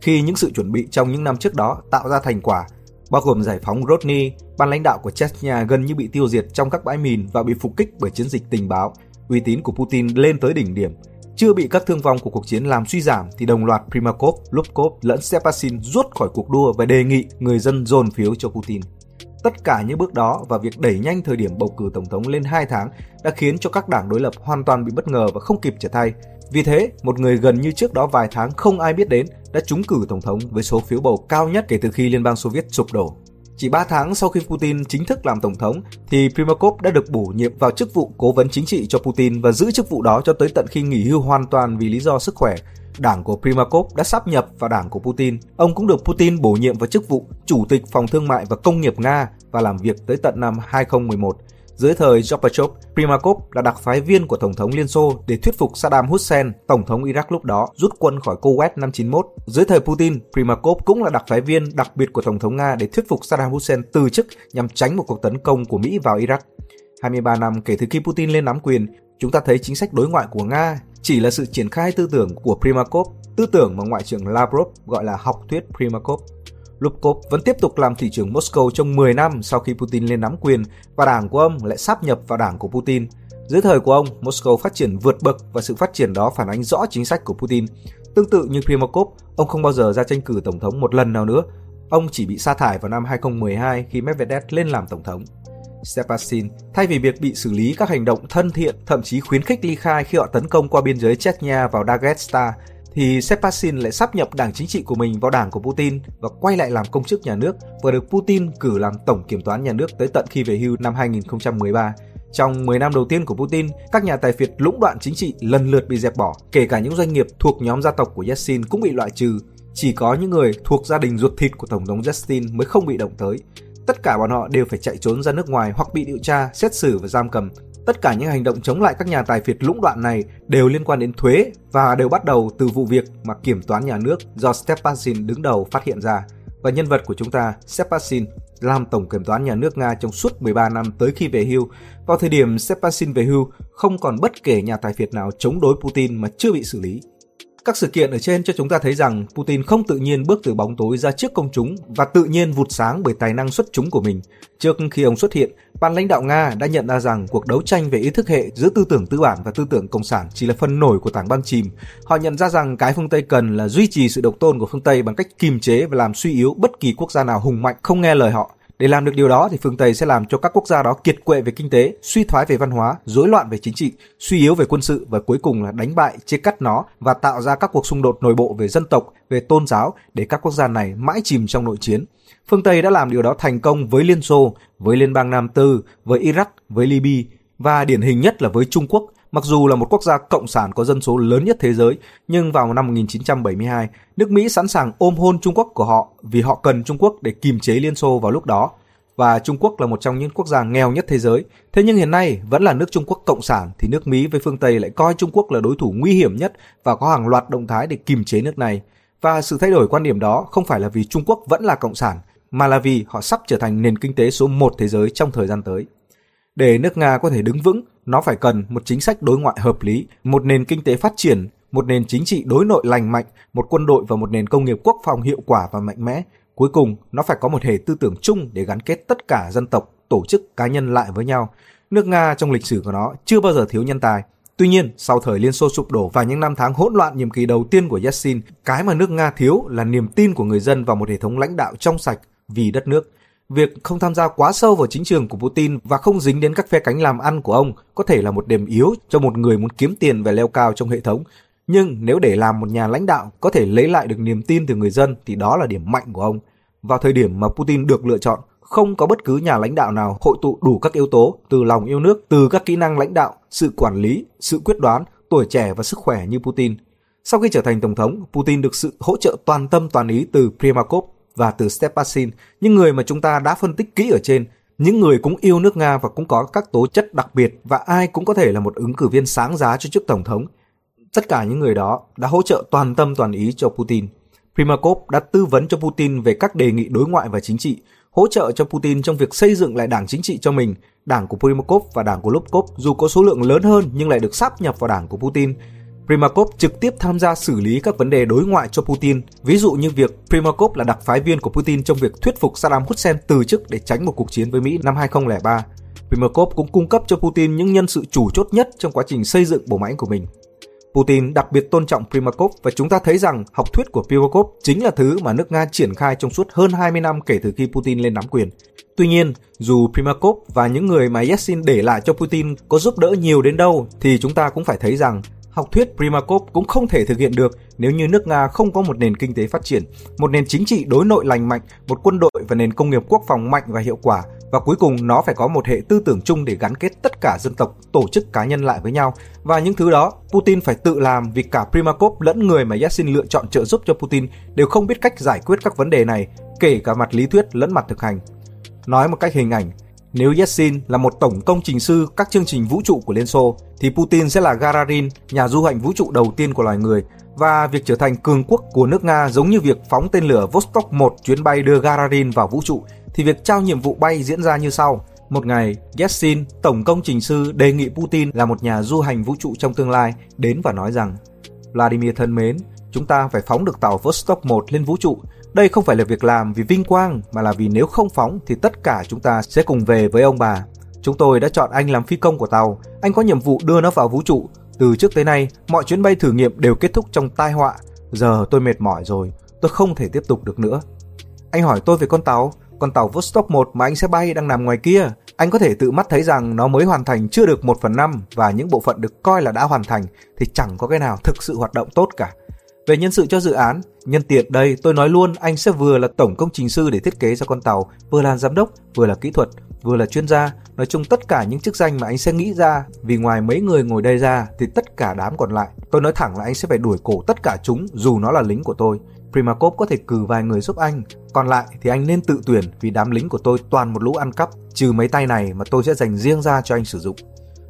Khi những sự chuẩn bị trong những năm trước đó tạo ra thành quả, bao gồm giải phóng Rodny, ban lãnh đạo của Chechnya gần như bị tiêu diệt trong các bãi mìn và bị phục kích bởi chiến dịch tình báo, uy tín của Putin lên tới đỉnh điểm chưa bị các thương vong của cuộc chiến làm suy giảm thì đồng loạt Primakov, Lubkov lẫn Stepasin rút khỏi cuộc đua và đề nghị người dân dồn phiếu cho Putin. Tất cả những bước đó và việc đẩy nhanh thời điểm bầu cử tổng thống lên 2 tháng đã khiến cho các đảng đối lập hoàn toàn bị bất ngờ và không kịp trở tay. Vì thế, một người gần như trước đó vài tháng không ai biết đến đã trúng cử tổng thống với số phiếu bầu cao nhất kể từ khi Liên bang Xô Viết sụp đổ. Chỉ 3 tháng sau khi Putin chính thức làm tổng thống, thì Primakov đã được bổ nhiệm vào chức vụ cố vấn chính trị cho Putin và giữ chức vụ đó cho tới tận khi nghỉ hưu hoàn toàn vì lý do sức khỏe. Đảng của Primakov đã sáp nhập vào đảng của Putin. Ông cũng được Putin bổ nhiệm vào chức vụ Chủ tịch Phòng Thương mại và Công nghiệp Nga và làm việc tới tận năm 2011. Dưới thời Gorbachev, Primakov là đặc phái viên của Tổng thống Liên Xô để thuyết phục Saddam Hussein, Tổng thống Iraq lúc đó, rút quân khỏi Kuwait năm 91. Dưới thời Putin, Primakov cũng là đặc phái viên đặc biệt của Tổng thống Nga để thuyết phục Saddam Hussein từ chức nhằm tránh một cuộc tấn công của Mỹ vào Iraq. 23 năm kể từ khi Putin lên nắm quyền, chúng ta thấy chính sách đối ngoại của Nga chỉ là sự triển khai tư tưởng của Primakov, tư tưởng mà Ngoại trưởng Lavrov gọi là học thuyết Primakov. Lubkov vẫn tiếp tục làm thị trưởng Moscow trong 10 năm sau khi Putin lên nắm quyền và đảng của ông lại sáp nhập vào đảng của Putin. Dưới thời của ông, Moscow phát triển vượt bậc và sự phát triển đó phản ánh rõ chính sách của Putin. Tương tự như Primakov, ông không bao giờ ra tranh cử tổng thống một lần nào nữa. Ông chỉ bị sa thải vào năm 2012 khi Medvedev lên làm tổng thống. Stepasin, thay vì việc bị xử lý các hành động thân thiện, thậm chí khuyến khích ly khai khi họ tấn công qua biên giới Chechnya vào Dagestan, thì Sepasin lại sắp nhập đảng chính trị của mình vào đảng của Putin và quay lại làm công chức nhà nước và được Putin cử làm tổng kiểm toán nhà nước tới tận khi về hưu năm 2013. Trong 10 năm đầu tiên của Putin, các nhà tài phiệt lũng đoạn chính trị lần lượt bị dẹp bỏ, kể cả những doanh nghiệp thuộc nhóm gia tộc của Yeltsin cũng bị loại trừ. Chỉ có những người thuộc gia đình ruột thịt của Tổng thống Yeltsin mới không bị động tới. Tất cả bọn họ đều phải chạy trốn ra nước ngoài hoặc bị điều tra, xét xử và giam cầm Tất cả những hành động chống lại các nhà tài phiệt lũng đoạn này đều liên quan đến thuế và đều bắt đầu từ vụ việc mà kiểm toán nhà nước do Stepasin đứng đầu phát hiện ra. Và nhân vật của chúng ta, Stepasin, làm tổng kiểm toán nhà nước Nga trong suốt 13 năm tới khi về hưu. Vào thời điểm Stepasin về hưu, không còn bất kể nhà tài phiệt nào chống đối Putin mà chưa bị xử lý. Các sự kiện ở trên cho chúng ta thấy rằng Putin không tự nhiên bước từ bóng tối ra trước công chúng và tự nhiên vụt sáng bởi tài năng xuất chúng của mình. Trước khi ông xuất hiện, ban lãnh đạo Nga đã nhận ra rằng cuộc đấu tranh về ý thức hệ giữa tư tưởng tư bản và tư tưởng cộng sản chỉ là phần nổi của tảng băng chìm. Họ nhận ra rằng cái phương Tây cần là duy trì sự độc tôn của phương Tây bằng cách kiềm chế và làm suy yếu bất kỳ quốc gia nào hùng mạnh không nghe lời họ để làm được điều đó thì phương Tây sẽ làm cho các quốc gia đó kiệt quệ về kinh tế, suy thoái về văn hóa, rối loạn về chính trị, suy yếu về quân sự và cuối cùng là đánh bại, chia cắt nó và tạo ra các cuộc xung đột nội bộ về dân tộc, về tôn giáo để các quốc gia này mãi chìm trong nội chiến. Phương Tây đã làm điều đó thành công với Liên Xô, với Liên bang Nam Tư, với Iraq, với Libya và điển hình nhất là với Trung Quốc Mặc dù là một quốc gia cộng sản có dân số lớn nhất thế giới, nhưng vào năm 1972, nước Mỹ sẵn sàng ôm hôn Trung Quốc của họ vì họ cần Trung Quốc để kìm chế Liên Xô vào lúc đó. Và Trung Quốc là một trong những quốc gia nghèo nhất thế giới. Thế nhưng hiện nay vẫn là nước Trung Quốc cộng sản thì nước Mỹ với phương Tây lại coi Trung Quốc là đối thủ nguy hiểm nhất và có hàng loạt động thái để kìm chế nước này. Và sự thay đổi quan điểm đó không phải là vì Trung Quốc vẫn là cộng sản, mà là vì họ sắp trở thành nền kinh tế số một thế giới trong thời gian tới. Để nước Nga có thể đứng vững, nó phải cần một chính sách đối ngoại hợp lý, một nền kinh tế phát triển, một nền chính trị đối nội lành mạnh, một quân đội và một nền công nghiệp quốc phòng hiệu quả và mạnh mẽ. Cuối cùng, nó phải có một hệ tư tưởng chung để gắn kết tất cả dân tộc, tổ chức, cá nhân lại với nhau. Nước Nga trong lịch sử của nó chưa bao giờ thiếu nhân tài. Tuy nhiên, sau thời Liên Xô sụp đổ và những năm tháng hỗn loạn nhiệm kỳ đầu tiên của Yeltsin, cái mà nước Nga thiếu là niềm tin của người dân vào một hệ thống lãnh đạo trong sạch vì đất nước. Việc không tham gia quá sâu vào chính trường của Putin và không dính đến các phe cánh làm ăn của ông có thể là một điểm yếu cho một người muốn kiếm tiền và leo cao trong hệ thống. Nhưng nếu để làm một nhà lãnh đạo có thể lấy lại được niềm tin từ người dân thì đó là điểm mạnh của ông. Vào thời điểm mà Putin được lựa chọn, không có bất cứ nhà lãnh đạo nào hội tụ đủ các yếu tố từ lòng yêu nước, từ các kỹ năng lãnh đạo, sự quản lý, sự quyết đoán, tuổi trẻ và sức khỏe như Putin. Sau khi trở thành tổng thống, Putin được sự hỗ trợ toàn tâm toàn ý từ Primakov, và từ Stepasin, những người mà chúng ta đã phân tích kỹ ở trên, những người cũng yêu nước Nga và cũng có các tố chất đặc biệt và ai cũng có thể là một ứng cử viên sáng giá cho chức tổng thống. Tất cả những người đó đã hỗ trợ toàn tâm toàn ý cho Putin. Primakov đã tư vấn cho Putin về các đề nghị đối ngoại và chính trị, hỗ trợ cho Putin trong việc xây dựng lại đảng chính trị cho mình. Đảng của Primakov và đảng của Lubkov dù có số lượng lớn hơn nhưng lại được sáp nhập vào đảng của Putin Primakov trực tiếp tham gia xử lý các vấn đề đối ngoại cho Putin, ví dụ như việc Primakov là đặc phái viên của Putin trong việc thuyết phục Saddam Hussein từ chức để tránh một cuộc chiến với Mỹ năm 2003. Primakov cũng cung cấp cho Putin những nhân sự chủ chốt nhất trong quá trình xây dựng bộ máy của mình. Putin đặc biệt tôn trọng Primakov và chúng ta thấy rằng học thuyết của Primakov chính là thứ mà nước Nga triển khai trong suốt hơn 20 năm kể từ khi Putin lên nắm quyền. Tuy nhiên, dù Primakov và những người mà Yeltsin để lại cho Putin có giúp đỡ nhiều đến đâu thì chúng ta cũng phải thấy rằng học thuyết Primakov cũng không thể thực hiện được nếu như nước Nga không có một nền kinh tế phát triển, một nền chính trị đối nội lành mạnh, một quân đội và nền công nghiệp quốc phòng mạnh và hiệu quả và cuối cùng nó phải có một hệ tư tưởng chung để gắn kết tất cả dân tộc, tổ chức cá nhân lại với nhau. Và những thứ đó Putin phải tự làm vì cả Primakov lẫn người mà Yeltsin lựa chọn trợ giúp cho Putin đều không biết cách giải quyết các vấn đề này, kể cả mặt lý thuyết lẫn mặt thực hành. Nói một cách hình ảnh, nếu Yeltsin là một tổng công trình sư các chương trình vũ trụ của Liên Xô, thì Putin sẽ là Gagarin, nhà du hành vũ trụ đầu tiên của loài người, và việc trở thành cường quốc của nước Nga giống như việc phóng tên lửa Vostok 1 chuyến bay đưa Gagarin vào vũ trụ, thì việc trao nhiệm vụ bay diễn ra như sau. Một ngày, Yeltsin, tổng công trình sư đề nghị Putin là một nhà du hành vũ trụ trong tương lai đến và nói rằng Vladimir thân mến, chúng ta phải phóng được tàu Vostok 1 lên vũ trụ đây không phải là việc làm vì vinh quang mà là vì nếu không phóng thì tất cả chúng ta sẽ cùng về với ông bà. Chúng tôi đã chọn anh làm phi công của tàu, anh có nhiệm vụ đưa nó vào vũ trụ. Từ trước tới nay, mọi chuyến bay thử nghiệm đều kết thúc trong tai họa. Giờ tôi mệt mỏi rồi, tôi không thể tiếp tục được nữa. Anh hỏi tôi về con tàu, con tàu Vostok 1 mà anh sẽ bay đang nằm ngoài kia. Anh có thể tự mắt thấy rằng nó mới hoàn thành chưa được 1 phần 5 và những bộ phận được coi là đã hoàn thành thì chẳng có cái nào thực sự hoạt động tốt cả. Về nhân sự cho dự án, nhân tiện đây tôi nói luôn anh sẽ vừa là tổng công trình sư để thiết kế ra con tàu, vừa là giám đốc, vừa là kỹ thuật, vừa là chuyên gia, nói chung tất cả những chức danh mà anh sẽ nghĩ ra vì ngoài mấy người ngồi đây ra thì tất cả đám còn lại. Tôi nói thẳng là anh sẽ phải đuổi cổ tất cả chúng dù nó là lính của tôi. Primakov có thể cử vài người giúp anh. Còn lại thì anh nên tự tuyển vì đám lính của tôi toàn một lũ ăn cắp. Trừ mấy tay này mà tôi sẽ dành riêng ra cho anh sử dụng.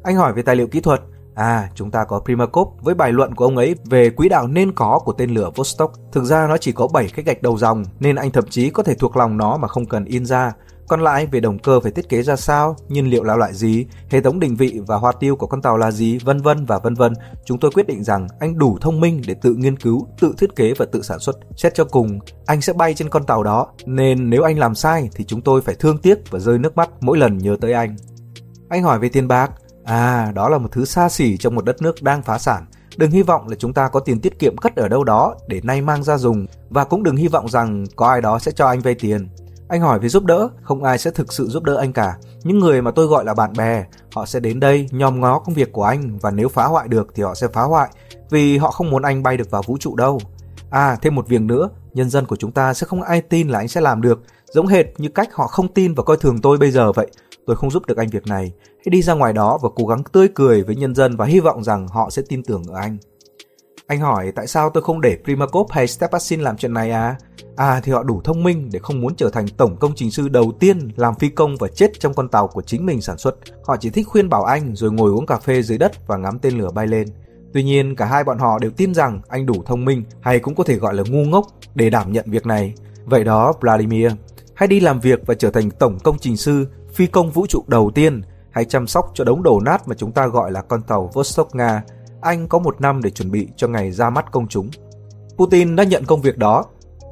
Anh hỏi về tài liệu kỹ thuật. À, chúng ta có Primakov với bài luận của ông ấy về quỹ đạo nên có của tên lửa Vostok. Thực ra nó chỉ có 7 cái gạch đầu dòng nên anh thậm chí có thể thuộc lòng nó mà không cần in ra. Còn lại về động cơ phải thiết kế ra sao, nhiên liệu là loại gì, hệ thống định vị và hoa tiêu của con tàu là gì, vân vân và vân vân. Chúng tôi quyết định rằng anh đủ thông minh để tự nghiên cứu, tự thiết kế và tự sản xuất. Xét cho cùng, anh sẽ bay trên con tàu đó, nên nếu anh làm sai thì chúng tôi phải thương tiếc và rơi nước mắt mỗi lần nhớ tới anh. Anh hỏi về tiền bạc, À, đó là một thứ xa xỉ trong một đất nước đang phá sản. Đừng hy vọng là chúng ta có tiền tiết kiệm cất ở đâu đó để nay mang ra dùng và cũng đừng hy vọng rằng có ai đó sẽ cho anh vay tiền. Anh hỏi về giúp đỡ, không ai sẽ thực sự giúp đỡ anh cả. Những người mà tôi gọi là bạn bè, họ sẽ đến đây nhòm ngó công việc của anh và nếu phá hoại được thì họ sẽ phá hoại vì họ không muốn anh bay được vào vũ trụ đâu. À, thêm một việc nữa, nhân dân của chúng ta sẽ không ai tin là anh sẽ làm được, giống hệt như cách họ không tin và coi thường tôi bây giờ vậy tôi không giúp được anh việc này. Hãy đi ra ngoài đó và cố gắng tươi cười với nhân dân và hy vọng rằng họ sẽ tin tưởng ở anh. Anh hỏi tại sao tôi không để Primakov hay Stepasin làm chuyện này à? À thì họ đủ thông minh để không muốn trở thành tổng công trình sư đầu tiên làm phi công và chết trong con tàu của chính mình sản xuất. Họ chỉ thích khuyên bảo anh rồi ngồi uống cà phê dưới đất và ngắm tên lửa bay lên. Tuy nhiên cả hai bọn họ đều tin rằng anh đủ thông minh hay cũng có thể gọi là ngu ngốc để đảm nhận việc này. Vậy đó Vladimir, hãy đi làm việc và trở thành tổng công trình sư phi công vũ trụ đầu tiên hay chăm sóc cho đống đổ nát mà chúng ta gọi là con tàu Vostok Nga, anh có một năm để chuẩn bị cho ngày ra mắt công chúng. Putin đã nhận công việc đó.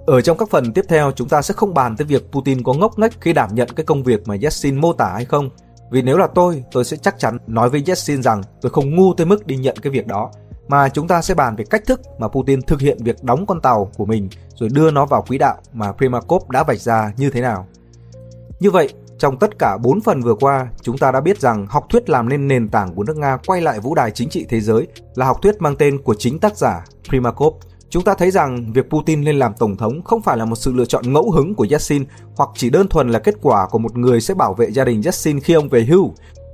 Ở trong các phần tiếp theo chúng ta sẽ không bàn tới việc Putin có ngốc nghếch khi đảm nhận cái công việc mà Yeltsin mô tả hay không. Vì nếu là tôi, tôi sẽ chắc chắn nói với Yeltsin rằng tôi không ngu tới mức đi nhận cái việc đó. Mà chúng ta sẽ bàn về cách thức mà Putin thực hiện việc đóng con tàu của mình rồi đưa nó vào quỹ đạo mà Primakov đã vạch ra như thế nào. Như vậy, trong tất cả 4 phần vừa qua, chúng ta đã biết rằng học thuyết làm nên nền tảng của nước Nga quay lại vũ đài chính trị thế giới là học thuyết mang tên của chính tác giả Primakov. Chúng ta thấy rằng việc Putin lên làm tổng thống không phải là một sự lựa chọn ngẫu hứng của Yeltsin hoặc chỉ đơn thuần là kết quả của một người sẽ bảo vệ gia đình Yeltsin khi ông về hưu.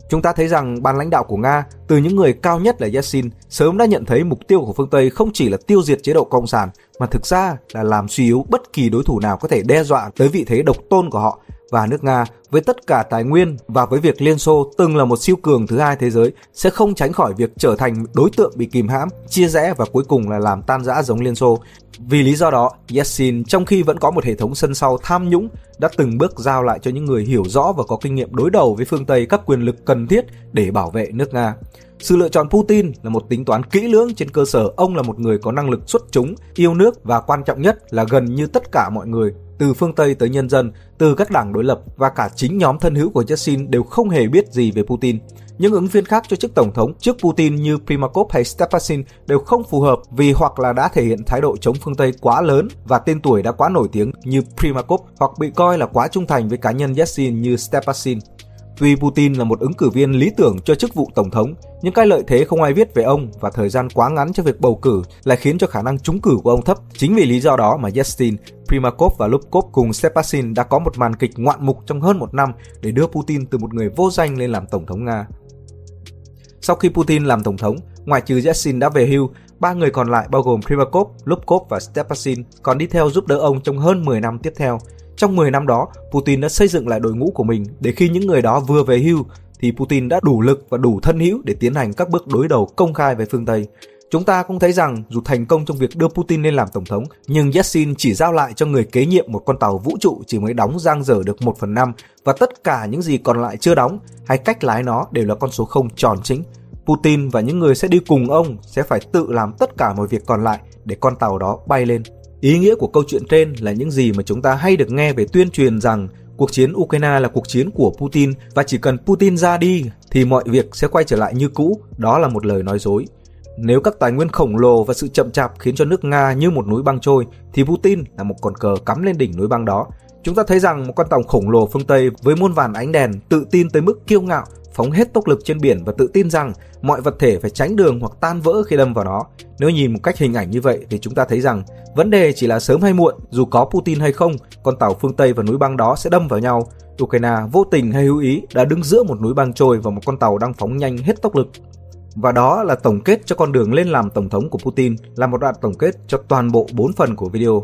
Chúng ta thấy rằng ban lãnh đạo của Nga, từ những người cao nhất là Yeltsin, sớm đã nhận thấy mục tiêu của phương Tây không chỉ là tiêu diệt chế độ cộng sản, mà thực ra là làm suy yếu bất kỳ đối thủ nào có thể đe dọa tới vị thế độc tôn của họ và nước Nga với tất cả tài nguyên và với việc Liên Xô từng là một siêu cường thứ hai thế giới sẽ không tránh khỏi việc trở thành đối tượng bị kìm hãm, chia rẽ và cuối cùng là làm tan rã giống Liên Xô. Vì lý do đó, Yeltsin trong khi vẫn có một hệ thống sân sau tham nhũng đã từng bước giao lại cho những người hiểu rõ và có kinh nghiệm đối đầu với phương Tây các quyền lực cần thiết để bảo vệ nước Nga. Sự lựa chọn Putin là một tính toán kỹ lưỡng trên cơ sở ông là một người có năng lực xuất chúng, yêu nước và quan trọng nhất là gần như tất cả mọi người từ phương Tây tới nhân dân, từ các đảng đối lập và cả chính nhóm thân hữu của Yeltsin đều không hề biết gì về Putin. Những ứng viên khác cho chức tổng thống trước Putin như Primakov hay Stepasin đều không phù hợp vì hoặc là đã thể hiện thái độ chống phương Tây quá lớn và tên tuổi đã quá nổi tiếng như Primakov hoặc bị coi là quá trung thành với cá nhân Yeltsin như Stepasin. Tuy Putin là một ứng cử viên lý tưởng cho chức vụ tổng thống, nhưng cái lợi thế không ai viết về ông và thời gian quá ngắn cho việc bầu cử lại khiến cho khả năng trúng cử của ông thấp. Chính vì lý do đó mà Yeltsin, Primakov và Lubkov cùng Stepasin đã có một màn kịch ngoạn mục trong hơn một năm để đưa Putin từ một người vô danh lên làm tổng thống Nga. Sau khi Putin làm tổng thống, ngoại trừ Yeltsin đã về hưu, ba người còn lại bao gồm Primakov, Lubkov và Stepasin còn đi theo giúp đỡ ông trong hơn 10 năm tiếp theo. Trong 10 năm đó, Putin đã xây dựng lại đội ngũ của mình để khi những người đó vừa về hưu thì Putin đã đủ lực và đủ thân hữu để tiến hành các bước đối đầu công khai với phương Tây. Chúng ta cũng thấy rằng dù thành công trong việc đưa Putin lên làm tổng thống, nhưng Yeltsin chỉ giao lại cho người kế nhiệm một con tàu vũ trụ chỉ mới đóng giang dở được 1 phần 5 và tất cả những gì còn lại chưa đóng hay cách lái nó đều là con số không tròn chính. Putin và những người sẽ đi cùng ông sẽ phải tự làm tất cả mọi việc còn lại để con tàu đó bay lên. Ý nghĩa của câu chuyện trên là những gì mà chúng ta hay được nghe về tuyên truyền rằng cuộc chiến Ukraine là cuộc chiến của Putin và chỉ cần Putin ra đi thì mọi việc sẽ quay trở lại như cũ, đó là một lời nói dối. Nếu các tài nguyên khổng lồ và sự chậm chạp khiến cho nước Nga như một núi băng trôi thì Putin là một con cờ cắm lên đỉnh núi băng đó. Chúng ta thấy rằng một con tàu khổng lồ phương Tây với muôn vàn ánh đèn tự tin tới mức kiêu ngạo phóng hết tốc lực trên biển và tự tin rằng mọi vật thể phải tránh đường hoặc tan vỡ khi đâm vào nó. Nếu nhìn một cách hình ảnh như vậy thì chúng ta thấy rằng vấn đề chỉ là sớm hay muộn, dù có Putin hay không, con tàu phương Tây và núi băng đó sẽ đâm vào nhau. Ukraine vô tình hay hữu ý đã đứng giữa một núi băng trôi và một con tàu đang phóng nhanh hết tốc lực. Và đó là tổng kết cho con đường lên làm tổng thống của Putin, là một đoạn tổng kết cho toàn bộ 4 phần của video.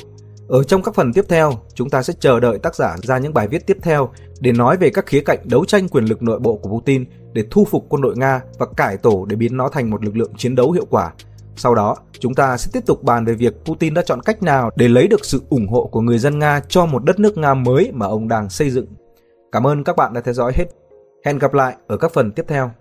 Ở trong các phần tiếp theo, chúng ta sẽ chờ đợi tác giả ra những bài viết tiếp theo để nói về các khía cạnh đấu tranh quyền lực nội bộ của Putin để thu phục quân đội Nga và cải tổ để biến nó thành một lực lượng chiến đấu hiệu quả. Sau đó, chúng ta sẽ tiếp tục bàn về việc Putin đã chọn cách nào để lấy được sự ủng hộ của người dân Nga cho một đất nước Nga mới mà ông đang xây dựng. Cảm ơn các bạn đã theo dõi hết. Hẹn gặp lại ở các phần tiếp theo.